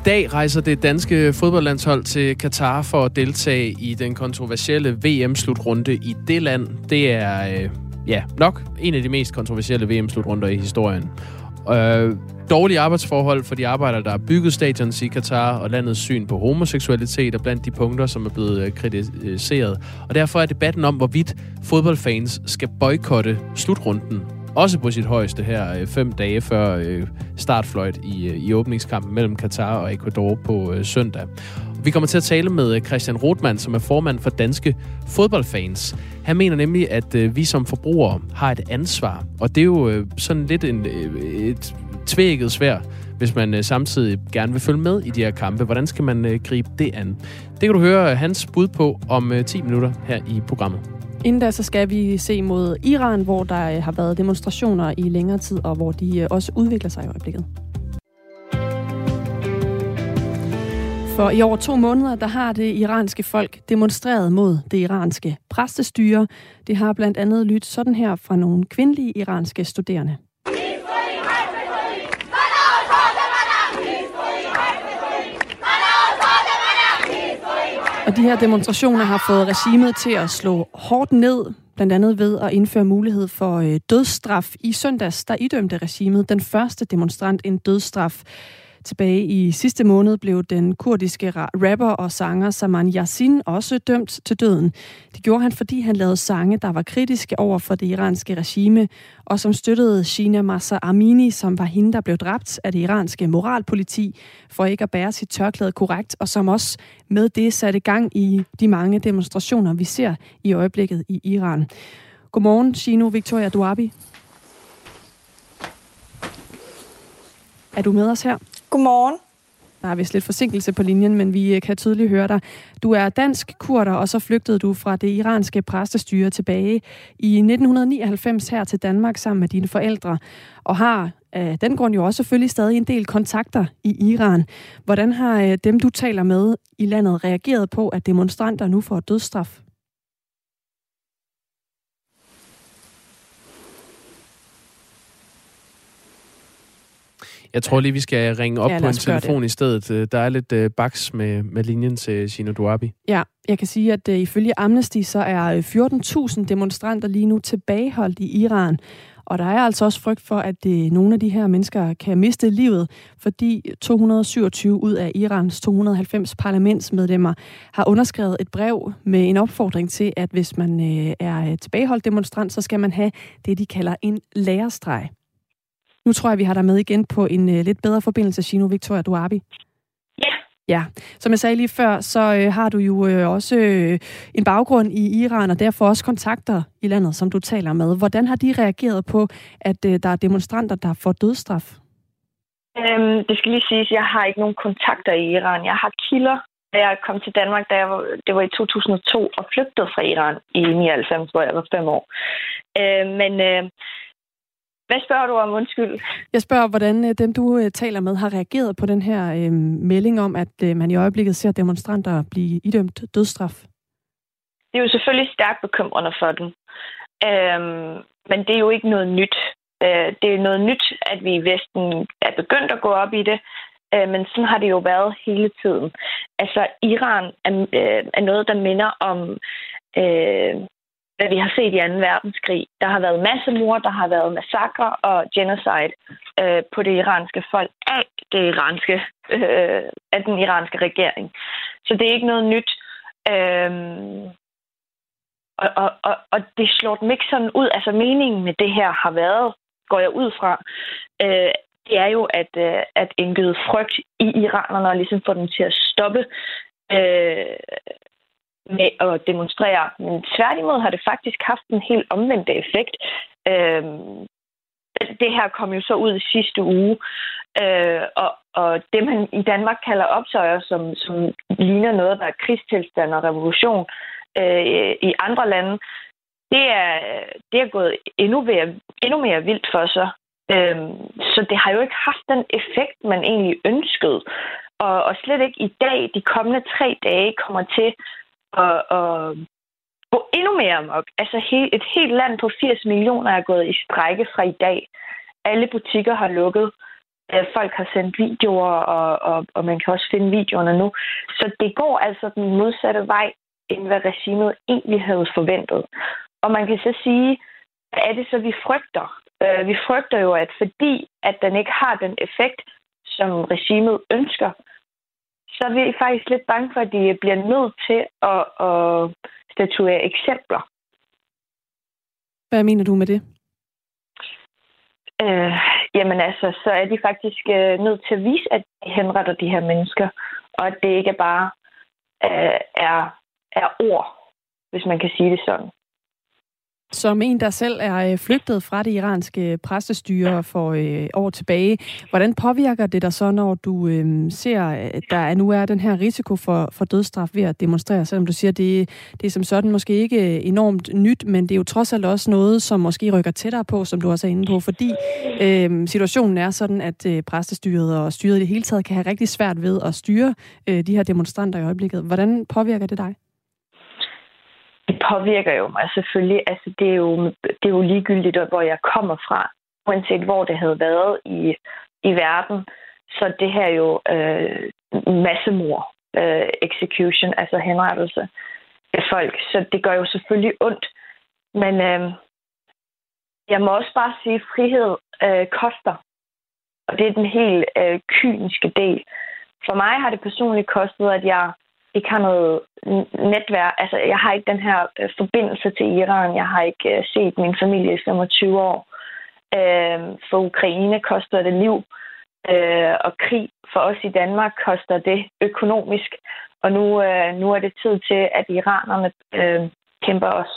Dag rejser det danske fodboldlandshold til Katar for at deltage i den kontroversielle VM-slutrunde i det land. Det er øh, ja, nok en af de mest kontroversielle VM-slutrunder i historien. Øh, dårlige arbejdsforhold for de arbejdere, der har bygget stadion i Katar, og landets syn på homoseksualitet er blandt de punkter, som er blevet øh, kritiseret. Og derfor er debatten om, hvorvidt fodboldfans skal boykotte slutrunden også på sit højeste her øh, fem dage før øh, startfløjt i, øh, i åbningskampen mellem Katar og Ecuador på øh, søndag. Vi kommer til at tale med øh, Christian Rothmann, som er formand for Danske Fodboldfans. Han mener nemlig, at øh, vi som forbrugere har et ansvar, og det er jo sådan lidt en, et tvækket svær, hvis man samtidig gerne vil følge med i de her kampe. Hvordan skal man gribe det an? Det kan du høre hans bud på om 10 minutter her i programmet. Inden da, så skal vi se mod Iran, hvor der øh, har været demonstrationer i længere tid, og hvor de øh, også udvikler sig i øjeblikket. For i over to måneder, der har det iranske folk demonstreret mod det iranske præstestyre. Det har blandt andet lyttet sådan her fra nogle kvindelige iranske studerende. Og de her demonstrationer har fået regimet til at slå hårdt ned, blandt andet ved at indføre mulighed for øh, dødsstraf. I søndags, der idømte regimet den første demonstrant en dødsstraf. Tilbage i sidste måned blev den kurdiske rapper og sanger Saman Yassin også dømt til døden. Det gjorde han, fordi han lavede sange, der var kritiske over for det iranske regime, og som støttede Shina Massa Amini, som var hende, der blev dræbt af det iranske moralpoliti, for ikke at bære sit tørklæde korrekt, og som også med det satte gang i de mange demonstrationer, vi ser i øjeblikket i Iran. Godmorgen, Shino Victoria Duabi. Er du med os her? Godmorgen. Der er vist lidt forsinkelse på linjen, men vi øh, kan tydeligt høre dig. Du er dansk kurder, og så flygtede du fra det iranske præstestyre tilbage i 1999 her til Danmark sammen med dine forældre, og har af den grund jo også selvfølgelig stadig en del kontakter i Iran. Hvordan har øh, dem, du taler med i landet, reageret på, at demonstranter nu får dødsstraf? Jeg tror lige, vi skal ringe op ja, på en telefon i stedet. Øh, der er lidt uh, baks med, med linjen til Shino Duabi. Ja, jeg kan sige, at uh, ifølge Amnesty, så er 14.000 demonstranter lige nu tilbageholdt i Iran. Og der er altså også frygt for, at uh, nogle af de her mennesker kan miste livet, fordi 227 ud af Irans 290 parlamentsmedlemmer har underskrevet et brev med en opfordring til, at hvis man uh, er tilbageholdt demonstrant, så skal man have det, de kalder en lærestreg. Nu tror jeg, vi har dig med igen på en uh, lidt bedre forbindelse, Shino Victoria Duabi. Ja. Ja, som jeg sagde lige før, så uh, har du jo uh, også uh, en baggrund i Iran, og derfor også kontakter i landet, som du taler med. Hvordan har de reageret på, at uh, der er demonstranter, der får dødstraf? Um, det skal lige siges, jeg har ikke nogen kontakter i Iran. Jeg har kilder. Da jeg kom til Danmark, da jeg var, det var i 2002, og flygtede fra Iran i 99, hvor jeg var fem år. Uh, men uh, hvad spørger du om, undskyld? Jeg spørger, hvordan øh, dem, du øh, taler med, har reageret på den her øh, melding om, at øh, man i øjeblikket ser demonstranter blive idømt dødsstraf. Det er jo selvfølgelig stærkt bekymrende for dem. Øhm, men det er jo ikke noget nyt. Øh, det er noget nyt, at vi i Vesten er begyndt at gå op i det, øh, men sådan har det jo været hele tiden. Altså, Iran er, øh, er noget, der minder om øh, hvad vi har set i 2. verdenskrig. Der har været massemord, der har været massakre og genocide øh, på det iranske folk af, det iranske, øh, af den iranske regering. Så det er ikke noget nyt. Øh, og, og, og, og det slår dem ikke sådan ud. Altså meningen med det her har været, går jeg ud fra, øh, det er jo at, øh, at indgyde frygt i iranerne og ligesom få dem til at stoppe øh, med at demonstrere. Men tværtimod har det faktisk haft en helt omvendt effekt. Øh, det her kom jo så ud i sidste uge, øh, og, og det man i Danmark kalder optøjer, som, som ligner noget, der er krigstilstand og revolution øh, i andre lande, det er, det er gået endnu mere, endnu mere vildt for sig. Øhm, så det har jo ikke haft den effekt, man egentlig ønskede. Og, og slet ikke i dag, de kommende tre dage, kommer til at, at gå endnu mere amok. Altså et helt land på 80 millioner er gået i strække fra i dag. Alle butikker har lukket. Øh, folk har sendt videoer, og, og, og man kan også finde videoerne nu. Så det går altså den modsatte vej, end hvad regimet egentlig havde forventet. Og man kan så sige, hvad er det så, vi frygter? Øh, vi frygter jo, at fordi at den ikke har den effekt, som regimet ønsker, så er vi faktisk lidt bange for, at de bliver nødt til at, at statuere eksempler. Hvad mener du med det? Øh, jamen altså, så er de faktisk øh, nødt til at vise, at de henretter de her mennesker, og at det ikke bare øh, er, er ord, hvis man kan sige det sådan. Som en, der selv er øh, flygtet fra det iranske præstestyre for øh, år tilbage, hvordan påvirker det dig så, når du øh, ser, at der nu er den her risiko for, for dødsstraf ved at demonstrere, selvom du siger, at det, det er som sådan måske ikke enormt nyt, men det er jo trods alt også noget, som måske rykker tættere på, som du også er inde på, fordi øh, situationen er sådan, at øh, præstestyret og styret i det hele taget kan have rigtig svært ved at styre øh, de her demonstranter i øjeblikket. Hvordan påvirker det dig? Det påvirker jo mig selvfølgelig. Altså, det, er jo, det er jo ligegyldigt, hvor jeg kommer fra. Uanset hvor det havde været i, i verden, så det her jo øh, massemord, øh, execution, altså henrettelse af folk. Så det gør jo selvfølgelig ondt. Men øh, jeg må også bare sige, at frihed øh, koster. Og det er den helt øh, kyniske del. For mig har det personligt kostet, at jeg ikke har noget netværk. Altså, jeg har ikke den her øh, forbindelse til Iran. Jeg har ikke øh, set min familie i 25 år. Øh, for Ukraine koster det liv, øh, og krig for os i Danmark koster det økonomisk. Og nu, øh, nu er det tid til, at iranerne øh, kæmper os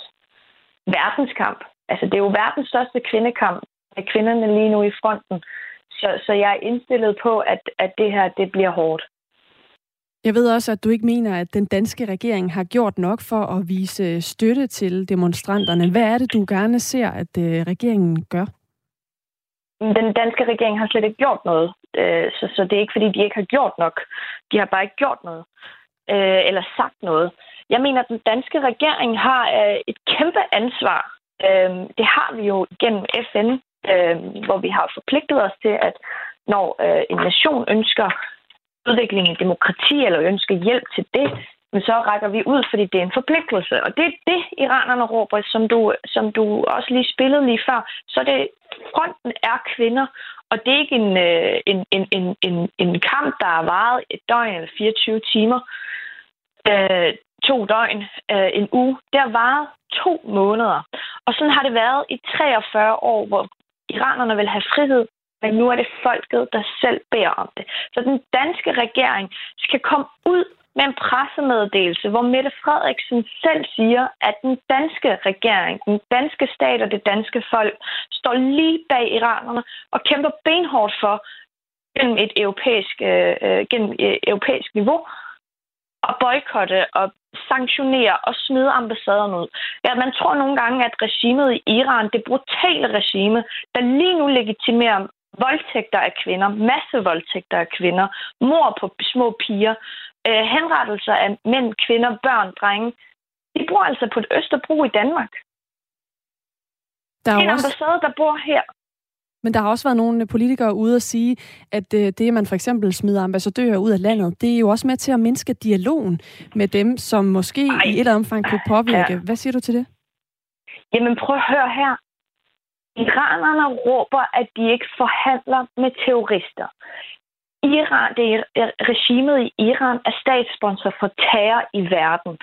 verdenskamp. Altså, det er jo verdens største kvindekamp med kvinderne lige nu i fronten. Så, så jeg er indstillet på, at, at det her det bliver hårdt. Jeg ved også, at du ikke mener, at den danske regering har gjort nok for at vise øh, støtte til demonstranterne. Hvad er det, du gerne ser, at øh, regeringen gør? Den danske regering har slet ikke gjort noget. Øh, så, så det er ikke, fordi de ikke har gjort nok. De har bare ikke gjort noget. Eller sagt noget. Jeg mener, at den danske regering har et kæmpe ansvar. Det har vi jo gennem FN, hvor vi har forpligtet os til, at når en nation ønsker udvikling i demokrati eller ønsker hjælp til det, men så rækker vi ud, fordi det er en forpligtelse. Og det er det, iranerne råber, som du, som du også lige spillede lige før. Så det, fronten er kvinder, og det er ikke en, øh, en, en, en, en, en kamp, der har varet et døgn eller 24 timer, øh, to døgn, øh, en uge. Det har varet to måneder. Og sådan har det været i 43 år, hvor iranerne vil have frihed men nu er det folket, der selv beder om det. Så den danske regering skal komme ud med en pressemeddelelse, hvor Mette Frederiksen selv siger, at den danske regering, den danske stat og det danske folk står lige bag iranerne og kæmper benhårdt for gennem et europæisk, øh, øh gennem et europæisk niveau at boykotte og sanktionere og smide ambassaderne ud. Ja, man tror nogle gange, at regimet i Iran, det brutale regime, der lige nu legitimerer voldtægter af kvinder, masse voldtægter af kvinder, mor på små piger, øh, henrettelser af mænd, kvinder, børn, drenge. De bor altså på et Østerbro i Danmark. Der er en også... ambassade, der bor her. Men der har også været nogle politikere ude at sige, at øh, det, at man for eksempel smider ambassadører ud af landet, det er jo også med til at mindske dialogen med dem, som måske Ej. i et omfang kunne påvirke. Ja. Hvad siger du til det? Jamen prøv at høre her. Iranerne råber, at de ikke forhandler med terrorister. Iran, det er, regimet i Iran er statssponsor for terror i verden.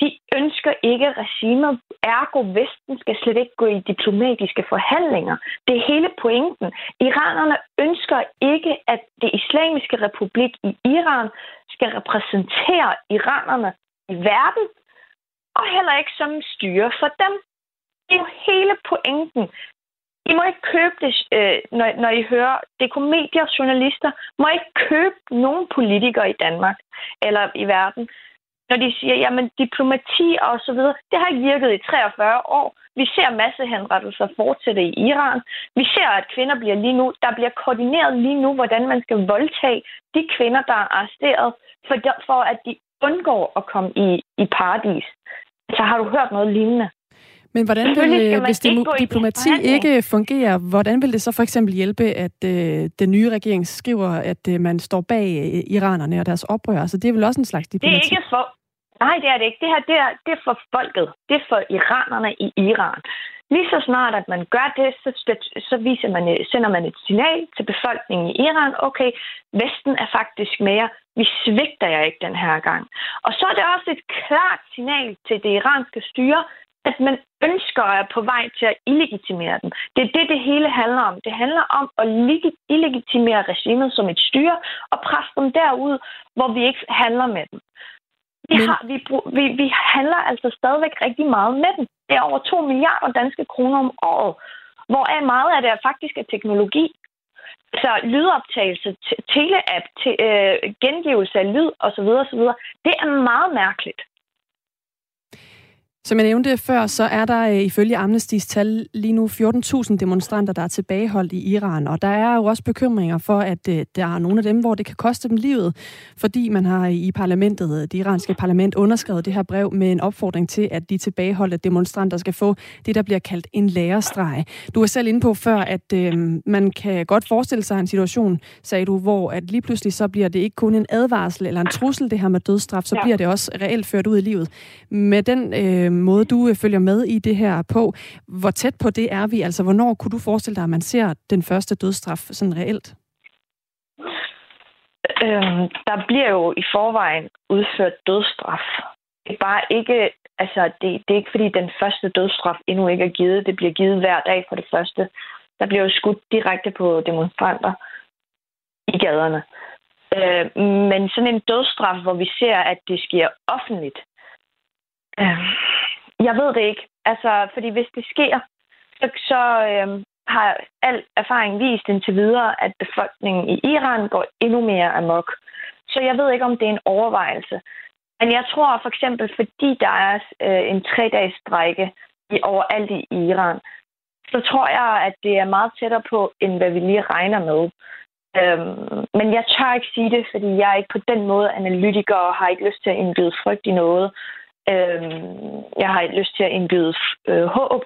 De ønsker ikke regimet, ergo Vesten skal slet ikke gå i diplomatiske forhandlinger. Det er hele pointen. Iranerne ønsker ikke, at det islamiske republik i Iran skal repræsentere iranerne i verden, og heller ikke som styre for dem. Det er jo hele pointen. I må ikke købe det, øh, når, når I hører, det er og journalister, må ikke købe nogen politikere i Danmark eller i verden, når de siger, jamen diplomati og så videre, det har ikke virket i 43 år. Vi ser massehenrettelser fortsætte i Iran. Vi ser, at kvinder bliver lige nu, der bliver koordineret lige nu, hvordan man skal voldtage de kvinder, der er arresteret, for, for at de undgår at komme i, i paradis. Så har du hørt noget lignende? Men hvordan vil, hvis det diplomati ikke fungerer, hvordan vil det så for eksempel hjælpe, at øh, den nye regering skriver, at øh, man står bag øh, iranerne og deres oprør? Altså, det er vel også en slags diplomati? Det er ikke for... Nej, det er det ikke. Det her det er, det er for folket. Det er for iranerne i Iran. Lige så snart, at man gør det, så, så viser man, sender man et signal til befolkningen i Iran. Okay, Vesten er faktisk mere. Vi svigter jer ikke den her gang. Og så er det også et klart signal til det iranske styre, at man ønsker at på vej til at illegitimere den. Det er det, det hele handler om. Det handler om at illegitimere regimet som et styre og presse dem derud, hvor vi ikke handler med dem. Vi, har, vi, vi, vi handler altså stadigvæk rigtig meget med den. Det er over 2 milliarder danske kroner om året, hvor er meget af det faktisk er teknologi. Så lydoptagelse, teleapp, te, øh, gengivelse af lyd osv. osv. Det er meget mærkeligt. Som jeg nævnte før, så er der øh, ifølge Amnestys tal lige nu 14.000 demonstranter, der er tilbageholdt i Iran. Og der er jo også bekymringer for, at øh, der er nogle af dem, hvor det kan koste dem livet, fordi man har i parlamentet, det iranske parlament, underskrevet det her brev med en opfordring til, at de tilbageholdte demonstranter skal få det, der bliver kaldt en lærestreg. Du var selv inde på før, at øh, man kan godt forestille sig en situation, sagde du, hvor at lige pludselig så bliver det ikke kun en advarsel eller en trussel, det her med dødsstraf, så bliver det også reelt ført ud i livet. Med den øh, øh, måde, du øh, følger med i det her på. Hvor tæt på det er vi? Altså, hvornår kunne du forestille dig, at man ser den første dødsstraf sådan reelt? Øhm, der bliver jo i forvejen udført dødsstraf. Det er bare ikke, altså det, det er ikke fordi den første dødsstraf endnu ikke er givet. Det bliver givet hver dag for det første. Der bliver jo skudt direkte på demonstranter i gaderne. Øh, men sådan en dødsstraf, hvor vi ser, at det sker offentligt, øh, jeg ved det ikke. Altså, fordi hvis det sker, så, så øh, har al erfaring vist indtil videre, at befolkningen i Iran går endnu mere amok. Så jeg ved ikke, om det er en overvejelse. Men jeg tror for eksempel, fordi der er øh, en tre-dages strække i, overalt i Iran, så tror jeg, at det er meget tættere på, end hvad vi lige regner med. Øhm, men jeg tør ikke sige det, fordi jeg er ikke på den måde analytiker og har ikke lyst til at indbyde frygt i noget. Øh, jeg har lyst til at indbyde øh, håb,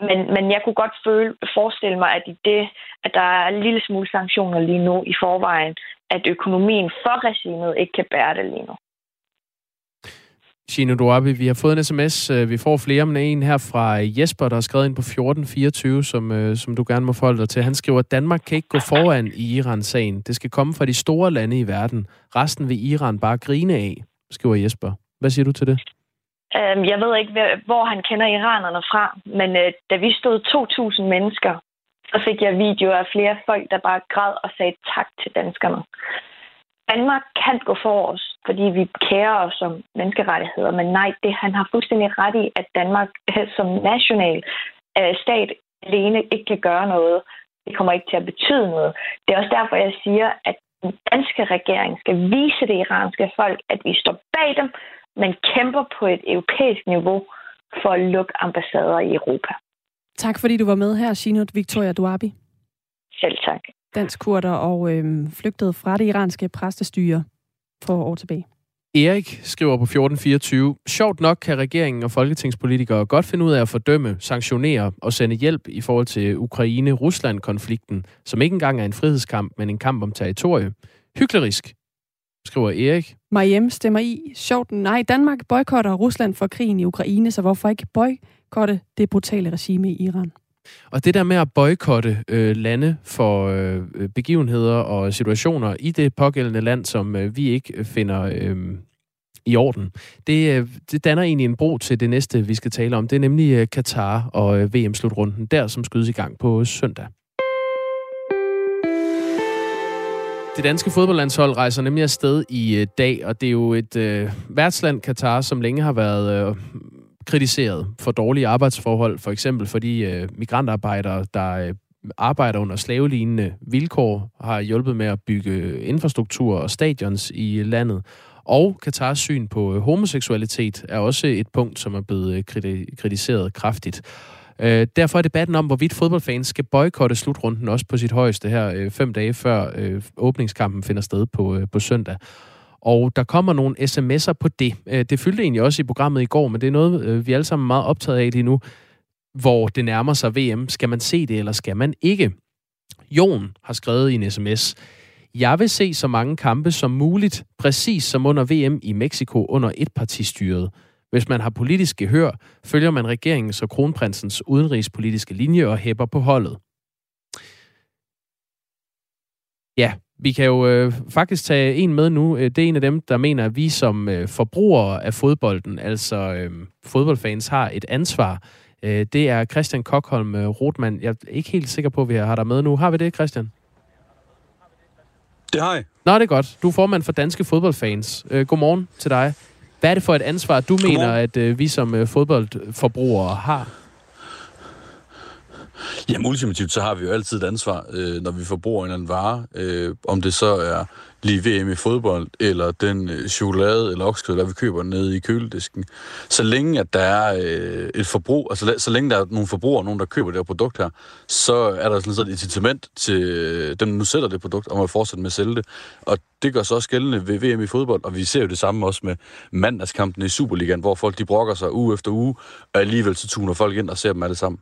men, men jeg kunne godt føle, forestille mig, at i det, at der er en lille smule sanktioner lige nu i forvejen, at økonomien for regimet ikke kan bære det lige nu. Gino Duabi, vi har fået en sms. Øh, vi får flere, men en her fra Jesper, der har skrevet ind på 1424, som, øh, som du gerne må forholde dig til. Han skriver, at Danmark kan ikke gå foran i Iran-sagen. Det skal komme fra de store lande i verden. Resten vil Iran bare grine af, skriver Jesper. Hvad siger du til det? Øhm, jeg ved ikke, hvor han kender iranerne fra, men øh, da vi stod 2.000 mennesker, så fik jeg videoer af flere folk, der bare græd og sagde tak til danskerne. Danmark kan gå for os, fordi vi kærer os om menneskerettigheder, men nej, det han har fuldstændig ret i, at Danmark øh, som national øh, stat alene ikke kan gøre noget. Det kommer ikke til at betyde noget. Det er også derfor, jeg siger, at den danske regering skal vise det iranske folk, at vi står bag dem, men kæmper på et europæisk niveau for at lukke ambassader i Europa. Tak fordi du var med her, Shinot Victoria Duabi. Selv tak. Dansk kurder og øhm, flygtede fra det iranske præstestyre for år tilbage. Erik skriver på 1424, sjovt nok kan regeringen og folketingspolitikere godt finde ud af at fordømme, sanktionere og sende hjælp i forhold til Ukraine-Rusland-konflikten, som ikke engang er en frihedskamp, men en kamp om territorie. Hyklerisk, skriver Erik. Mariem stemmer i. Sjovt, nej, Danmark boykotter Rusland for krigen i Ukraine, så hvorfor ikke boykotte det brutale regime i Iran? Og det der med at boykotte øh, lande for øh, begivenheder og situationer i det pågældende land, som øh, vi ikke finder øh, i orden, det, øh, det danner egentlig en bro til det næste, vi skal tale om. Det er nemlig øh, Katar og øh, VM-slutrunden, der som skydes i gang på søndag. Det danske fodboldlandshold rejser nemlig afsted i øh, dag, og det er jo et øh, værtsland, Katar, som længe har været øh, kritiseret for dårlige arbejdsforhold, for eksempel for de øh, migrantarbejdere, der øh, arbejder under slavelignende vilkår, har hjulpet med at bygge infrastruktur og stadions i landet. Og Katars syn på øh, homoseksualitet er også et punkt, som er blevet øh, kritiseret kraftigt. Øh, derfor er debatten om, hvorvidt fodboldfans skal boykotte slutrunden også på sit højeste her øh, fem dage før øh, åbningskampen finder sted på, øh, på søndag. Og der kommer nogle sms'er på det. Øh, det fyldte egentlig også i programmet i går, men det er noget, øh, vi alle sammen er meget optaget af lige nu, hvor det nærmer sig VM. Skal man se det, eller skal man ikke? Jon har skrevet i en sms, jeg vil se så mange kampe som muligt, præcis som under VM i Mexico under etpartistyret. Hvis man har politisk gehør, følger man regeringens og kronprinsens udenrigspolitiske linje og hæpper på holdet. Ja, vi kan jo øh, faktisk tage en med nu. Øh, det er en af dem, der mener, at vi som øh, forbrugere af fodbolden, altså øh, fodboldfans, har et ansvar. Øh, det er Christian Kokholm øh, Rotman. Jeg er ikke helt sikker på, at vi har dig med nu. Har vi det, Christian? Det har jeg. Nå, det er godt. Du er formand for Danske Fodboldfans. Øh, godmorgen til dig. Hvad er det for et ansvar, du mener, at øh, vi som øh, fodboldforbrugere har? Jamen ultimativt, så har vi jo altid et ansvar, øh, når vi forbruger en eller anden vare. Øh, om det så er lige VM i fodbold, eller den øh, chokolade eller oksekød, der vi køber nede i køledisken. Så længe at der er øh, et forbrug, altså så længe der er nogle forbrugere, nogen der køber det her produkt her, så er der sådan et incitament til øh, dem, der nu sælger det produkt, om at fortsætte med at sælge det. Og det gør så også gældende ved VM i fodbold, og vi ser jo det samme også med mandagskampen i Superligaen, hvor folk de brokker sig uge efter uge, og alligevel så tuner folk ind og ser dem alle sammen.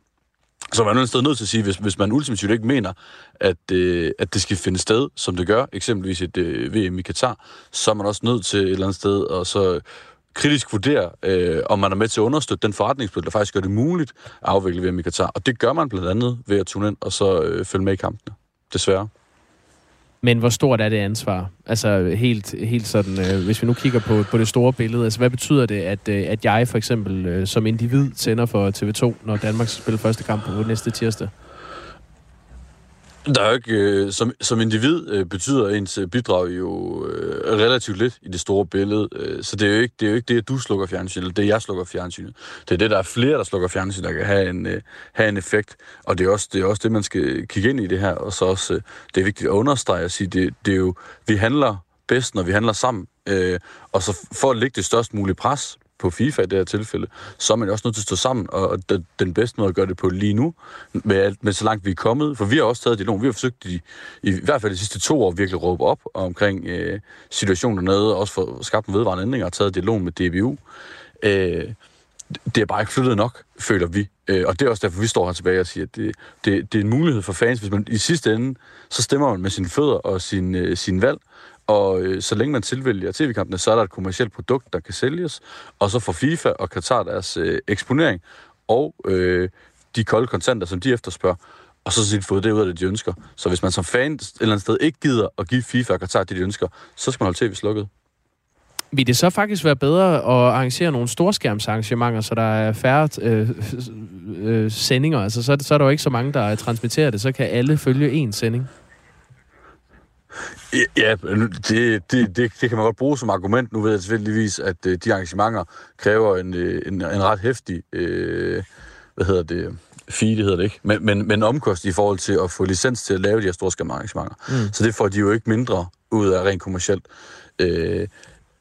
Så man er et sted nødt til at sige, hvis, hvis man ultimativt ikke mener, at, øh, at det skal finde sted, som det gør, eksempelvis et øh, VM i Katar, så er man også nødt til et eller andet sted og så kritisk vurdere, øh, om man er med til at understøtte den forretningsmodel, der faktisk gør det muligt at afvikle VM i Katar. Og det gør man blandt andet ved at tune ind og så øh, følge med i kampene. Desværre. Men hvor stort er det ansvar? Altså helt, helt sådan, øh, hvis vi nu kigger på, på det store billede, altså hvad betyder det, at, øh, at jeg for eksempel øh, som individ sender for TV2, når Danmark spiller første kamp på næste tirsdag? Der er jo ikke, øh, som, som individ øh, betyder ens øh, bidrag jo øh, relativt lidt i det store billede, øh, så det er, jo ikke, det er jo ikke det, at du slukker fjernsynet, eller det, jeg slukker fjernsynet. Det er det, der er flere, der slukker fjernsynet, der kan have en, øh, have en effekt, og det er, også, det er også det, man skal kigge ind i det her, og så også, øh, det er vigtigt at understrege og sige, det, det er jo, vi handler bedst, når vi handler sammen, øh, og så for at lægge det størst mulige pres på FIFA i det her tilfælde, så er man også nødt til at stå sammen, og den bedste måde at gøre det på lige nu, med, med så langt vi er kommet, for vi har også taget dialog, vi har forsøgt i, i, hvert fald de sidste to år virkelig at råbe op omkring øh, situationen dernede, og også for skabt en vedvarende ændring, og taget dialog med DBU. Øh, det er bare ikke flyttet nok, føler vi. Øh, og det er også derfor, vi står her tilbage og siger, at det, det, det er en mulighed for fans, hvis man i sidste ende, så stemmer man med sine fødder og sin, øh, sin valg, og øh, så længe man tilvælger tv-kampene, så er der et kommersielt produkt, der kan sælges, og så får FIFA og Qatar deres øh, eksponering og øh, de kolde kontanter, som de efterspørger, og så set fået det ud af det, de ønsker. Så hvis man som fan et eller andet sted ikke gider at give FIFA og Qatar det, de ønsker, så skal man holde tv slukket. Vil det så faktisk være bedre at arrangere nogle storskærmsarrangementer, så der er færre øh, øh, øh sendinger? Altså, så, så er der jo ikke så mange, der transmitterer det. Så kan alle følge én sending. Ja, det, det, det, det kan man godt bruge som argument. Nu ved jeg tilfældigvis, at øh, de arrangementer kræver en, øh, en, en ret hæftig, øh, hvad hedder det, fee, det hedder det ikke, men, men, men omkost i forhold til at få licens til at lave de her store arrangementer. Mm. Så det får de jo ikke mindre ud af rent kommercielt. Øh,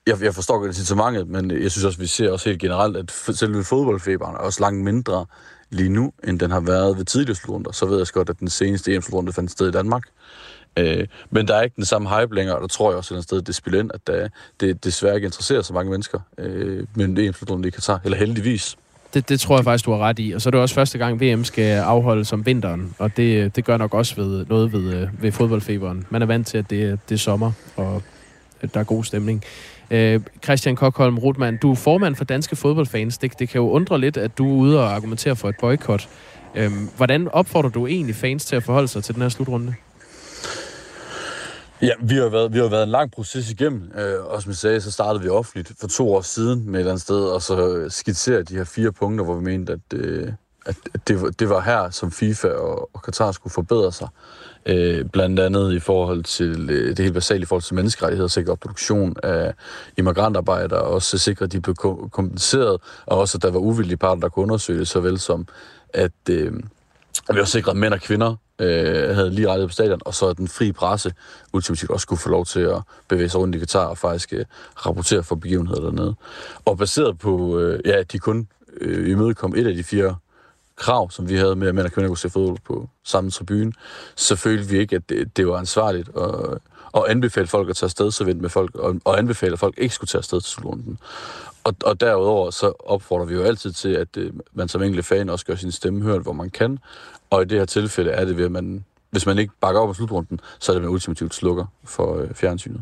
jeg, jeg forstår godt incitamentet, men jeg synes også, vi ser også helt generelt, at selve fodboldfeberen er også langt mindre lige nu, end den har været ved tidligere slutrunder. Så ved jeg godt, at den seneste EM-slutrunde fandt sted i Danmark. Øh, Øh, men der er ikke den samme hype længere, og der tror jeg også et sted, det spiller ind, at der, det desværre ikke interesserer så mange mennesker. Øh, men det er en i Katar, eller heldigvis. Det, det tror jeg faktisk, du har ret i. Og så er det også første gang, VM skal afholdes om vinteren, og det, det gør nok også ved, noget ved, øh, ved fodboldfeberen. Man er vant til, at det, det er sommer, og der er god stemning. Øh, Christian Kokholm Rotman, du er formand for Danske Fodboldfans. Det, det kan jo undre lidt, at du er ude og argumentere for et boykot. Øh, hvordan opfordrer du egentlig fans til at forholde sig til den her slutrunde? Ja, vi har været, vi har været en lang proces igennem, øh, og som jeg sagde, så startede vi offentligt for to år siden med et eller andet sted, og så skitserede de her fire punkter, hvor vi mente, at, øh, at det, var, det var her, som FIFA og, og Qatar skulle forbedre sig. Øh, blandt andet i forhold til øh, det helt basale i forhold til menneskerettigheder, sikre produktion af immigrantarbejdere, og også sikre, at de blev kompenseret, og også at der var uvillige parter, der kunne undersøge det, såvel som at, øh, at vi også sikret, at mænd og kvinder øh, havde lige rettet på stadion, og så den frie presse ultimativt også skulle få lov til at bevæge sig rundt i Katar og faktisk øh, rapportere for begivenheder dernede. Og baseret på, øh, ja, de kun øh, imødekom et af de fire krav, som vi havde med, at mænd og kvinder kunne se fodbold på samme tribune, så følte vi ikke, at det, det var ansvarligt at, at anbefale folk at tage afsted, så vente med folk, og, og anbefale, at folk ikke skulle tage afsted til slutrunden. Og, og derudover så opfordrer vi jo altid til, at øh, man som enkelte fan også gør sin stemme hørt, hvor man kan, og i det her tilfælde er det ved, at man, hvis man ikke bakker op på slutrunden, så er det man ultimativt slukker for øh, fjernsynet.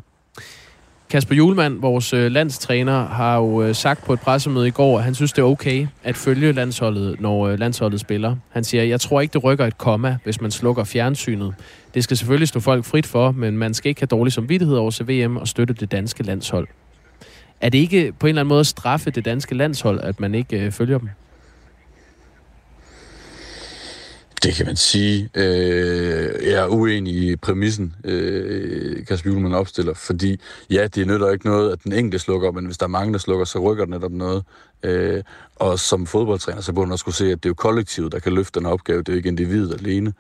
Kasper Julemand, vores øh, landstræner, har jo øh, sagt på et pressemøde i går, at han synes, det er okay at følge landsholdet, når øh, landsholdet spiller. Han siger, jeg tror ikke, det rykker et komma, hvis man slukker fjernsynet. Det skal selvfølgelig stå folk frit for, men man skal ikke have dårlig samvittighed over CVM og støtte det danske landshold. Er det ikke på en eller anden måde at straffe det danske landshold, at man ikke følger dem? Det kan man sige. Øh, jeg er uenig i præmissen, øh, Kasper Juhlmann opstiller, fordi ja, det nytter ikke noget, at den enkelte slukker, men hvis der er mange, der slukker, så rykker det netop noget. Øh, og som fodboldtræner, så burde man også skulle se, at det er jo kollektivet, der kan løfte den opgave, det er jo ikke individet alene.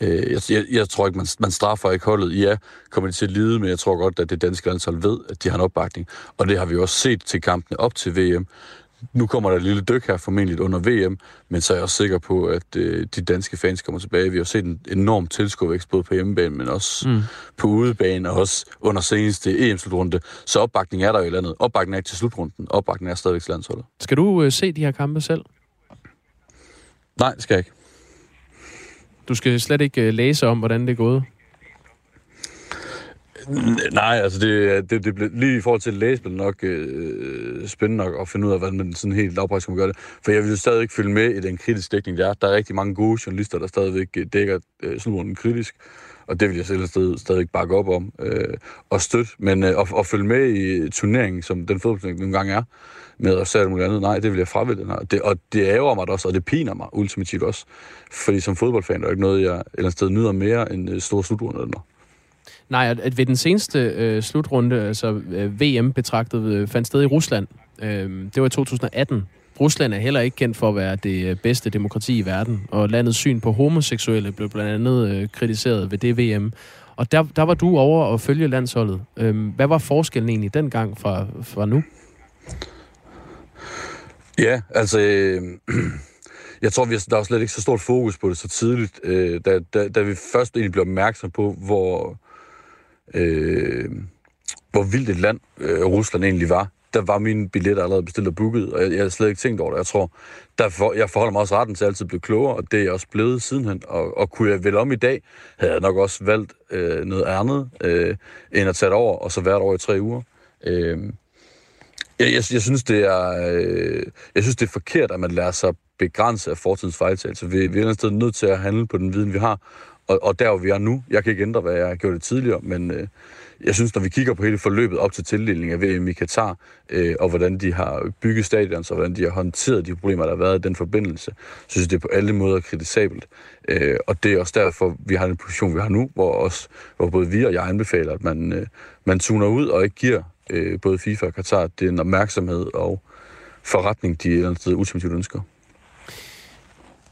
Øh, jeg, jeg, jeg tror ikke, man, man straffer ikke holdet. Ja, kommer de til at lide, men jeg tror godt, at det danske landshold ved, at de har en opbakning. Og det har vi også set til kampene op til VM. Nu kommer der et lille dyk her formentlig under VM, men så er jeg også sikker på, at øh, de danske fans kommer tilbage. Vi har set en enorm tilskuervækst både på hjemmebane, men også mm. på udebane, og også under seneste EM-slutrunde. Så opbakning er der jo i landet. Opbakning er ikke til slutrunden. Opbakning er stadigvæk til landsholdet. Skal du øh, se de her kampe selv? Nej, det skal jeg ikke. Du skal slet ikke øh, læse om, hvordan det er gået? Nej, altså det, det, det blev, lige i forhold til at læse, blev det nok øh, spændende nok at finde ud af, hvordan man sådan helt lavpraktisk kan gøre det. For jeg vil jo stadig ikke følge med i den kritiske dækning, der er. Der er rigtig mange gode journalister, der stadigvæk øh, dækker øh, slutrunden kritisk, og det vil jeg selv stadig, stadig bakke op om øh, og støtte. Men øh, at, at følge med i turneringen, som den fodboldturnering nogle gange er, med at sætte noget andet, nej, det vil jeg fravælge den. Det, og det ærger mig også, og det piner mig ultimativt også. Fordi som fodboldfan er det ikke noget, jeg et eller andet sted nyder mere end øh, store slutrunder. Nej, at ved den seneste øh, slutrunde, altså øh, VM betragtet, øh, fandt sted i Rusland. Øh, det var i 2018. Rusland er heller ikke kendt for at være det øh, bedste demokrati i verden, og landets syn på homoseksuelle blev blandt andet øh, kritiseret ved det VM. Og der, der var du over at følge landsholdet. Øh, hvad var forskellen egentlig dengang fra, fra nu? Ja, altså... Øh, (clears throat) jeg tror, vi har, der var slet ikke så stort fokus på det så tidligt, øh, da, da, da vi først egentlig blev opmærksom på, hvor, øh, hvor vildt et land øh, Rusland egentlig var. Der var mine billetter allerede bestilt og booket, og jeg, jeg havde slet ikke tænkt over det. Jeg tror, derfor, jeg forholder mig også retten til at altid blive klogere, og det er jeg også blevet sidenhen. Og, og kunne jeg vælge om i dag, havde jeg nok også valgt øh, noget andet, øh, end at tage det over, og så være over i tre uger. Øh, jeg, jeg, jeg, synes, det er, øh, jeg synes, det er forkert, at man lærer sig begrænse af fortidens fejltagelser. Vi, vi er et sted nødt til at handle på den viden, vi har, og, og der, hvor vi er nu, jeg kan ikke ændre, hvad jeg har gjort det tidligere, men øh, jeg synes, når vi kigger på hele forløbet op til tildelingen af VM i Katar, øh, og hvordan de har bygget stadion, og hvordan de har håndteret de problemer, der har været i den forbindelse, så synes jeg, det er på alle måder kritisabelt. Øh, og det er også derfor, vi har den position, vi har nu, hvor, også, hvor både vi og jeg anbefaler, at man, øh, man tuner ud og ikke giver øh, både FIFA og Katar den opmærksomhed og forretning, de et eller andet sted ultimativt ønsker.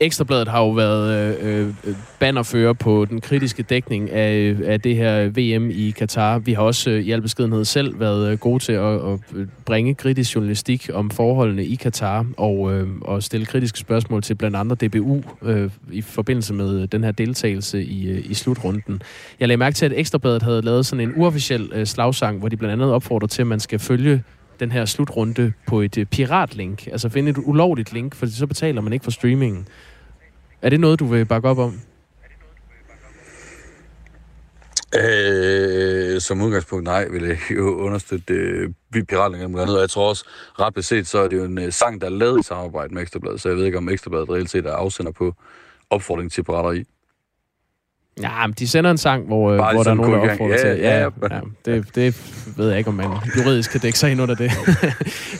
Ekstrabladet har jo været øh, øh, bannerfører på den kritiske dækning af, øh, af det her VM i Katar. Vi har også øh, i al beskedenhed selv været øh, gode til at, at øh, bringe kritisk journalistik om forholdene i Katar og, øh, og stille kritiske spørgsmål til blandt andet DBU øh, i forbindelse med øh, den her deltagelse i, øh, i slutrunden. Jeg lagde mærke til, at Ekstrabladet havde lavet sådan en uofficiel øh, slagsang, hvor de blandt andet opfordrer til, at man skal følge den her slutrunde på et øh, piratlink. Altså finde et ulovligt link, for så betaler man ikke for streamingen. Er det noget, du vil bakke op om? Øh, som udgangspunkt nej, vil jeg jo (laughs) understøtte øh, piratlinger og jeg tror også, ret beset, så er det jo en øh, sang, der er lavet i samarbejde med Ekstrabladet, så jeg ved ikke, om Ekstrabladet reelt set er afsender på opfordring til pirateri. Ja, men de sender en sang, hvor, øh, hvor der er nogen, der opfordrer ja, til. Ja, ja, ja det, det ved jeg ikke, om man juridisk kan dække sig ind under det. (laughs)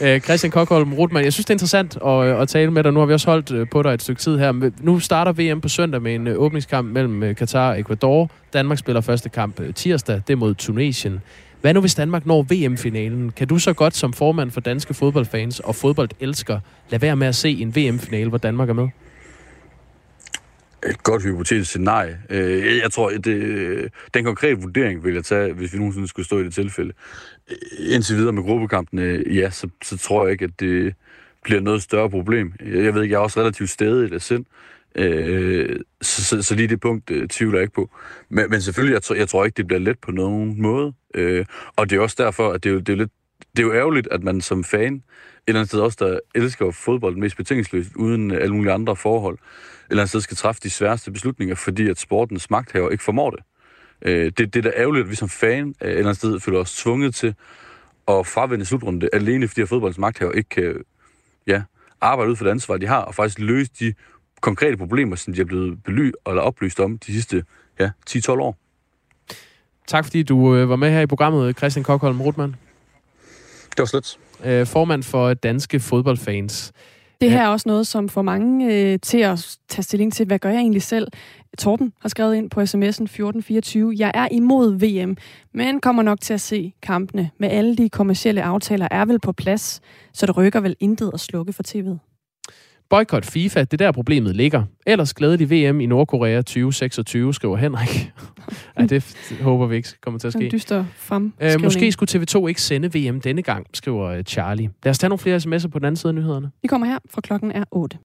Øh, Christian Kokholm Rutmann, jeg synes, det er interessant at, øh, at tale med dig. Nu har vi også holdt på dig et stykke tid her. Nu starter VM på søndag med en åbningskamp mellem Katar og Ecuador. Danmark spiller første kamp tirsdag, det mod Tunesien. Hvad nu, hvis Danmark når VM-finalen? Kan du så godt som formand for danske fodboldfans og fodboldelsker lade være med at se en VM-finale, hvor Danmark er med? Et godt hypotetisk scenarie. Øh, jeg tror, det, den konkrete vurdering vil jeg tage, hvis vi nogensinde skulle stå i det tilfælde. Øh, indtil videre med gruppekampene, ja, så, så tror jeg ikke, at det bliver noget større problem. Jeg ved ikke, jeg er også relativt stedig i sind, øh, så, så, så lige det punkt øh, tvivler jeg ikke på. Men, men selvfølgelig, jeg tror, jeg tror ikke, det bliver let på nogen måde. Øh, og det er også derfor, at det er jo, det er lidt det er jo ærgerligt, at man som fan, et eller andet sted også, der elsker fodbold mest betingelsesløst, uden øh, alle mulige andre forhold, eller andet sted skal træffe de sværeste beslutninger, fordi at sportens magthaver ikke formår det. Øh, det, det er da ærgerligt, at vi som fan et eller andet sted føler os tvunget til at fravende slutrunde, alene fordi at fodboldens magthaver ikke kan ja, arbejde ud for det ansvar, de har, og faktisk løse de konkrete problemer, som de er blevet bely eller oplyst om de sidste ja, 10-12 år. Tak fordi du øh, var med her i programmet, Christian Kokholm Rutmann. Det var slet. Øh, formand for Danske Fodboldfans. Det her er også noget, som får mange øh, til at tage stilling til, hvad gør jeg egentlig selv? Torben har skrevet ind på sms'en 1424, jeg er imod VM, men kommer nok til at se kampene. Med alle de kommercielle aftaler er vel på plads, så det rykker vel intet at slukke for tv'et. Boykot FIFA, det er der problemet ligger. Ellers glædelig VM i Nordkorea 2026, skriver Henrik. Ej, det håber vi ikke kommer til at ske. dyster frem. Øh, måske skulle TV2 ikke sende VM denne gang, skriver øh, Charlie. Lad os tage nogle flere sms'er på den anden side af nyhederne. Vi kommer her, fra klokken er 8.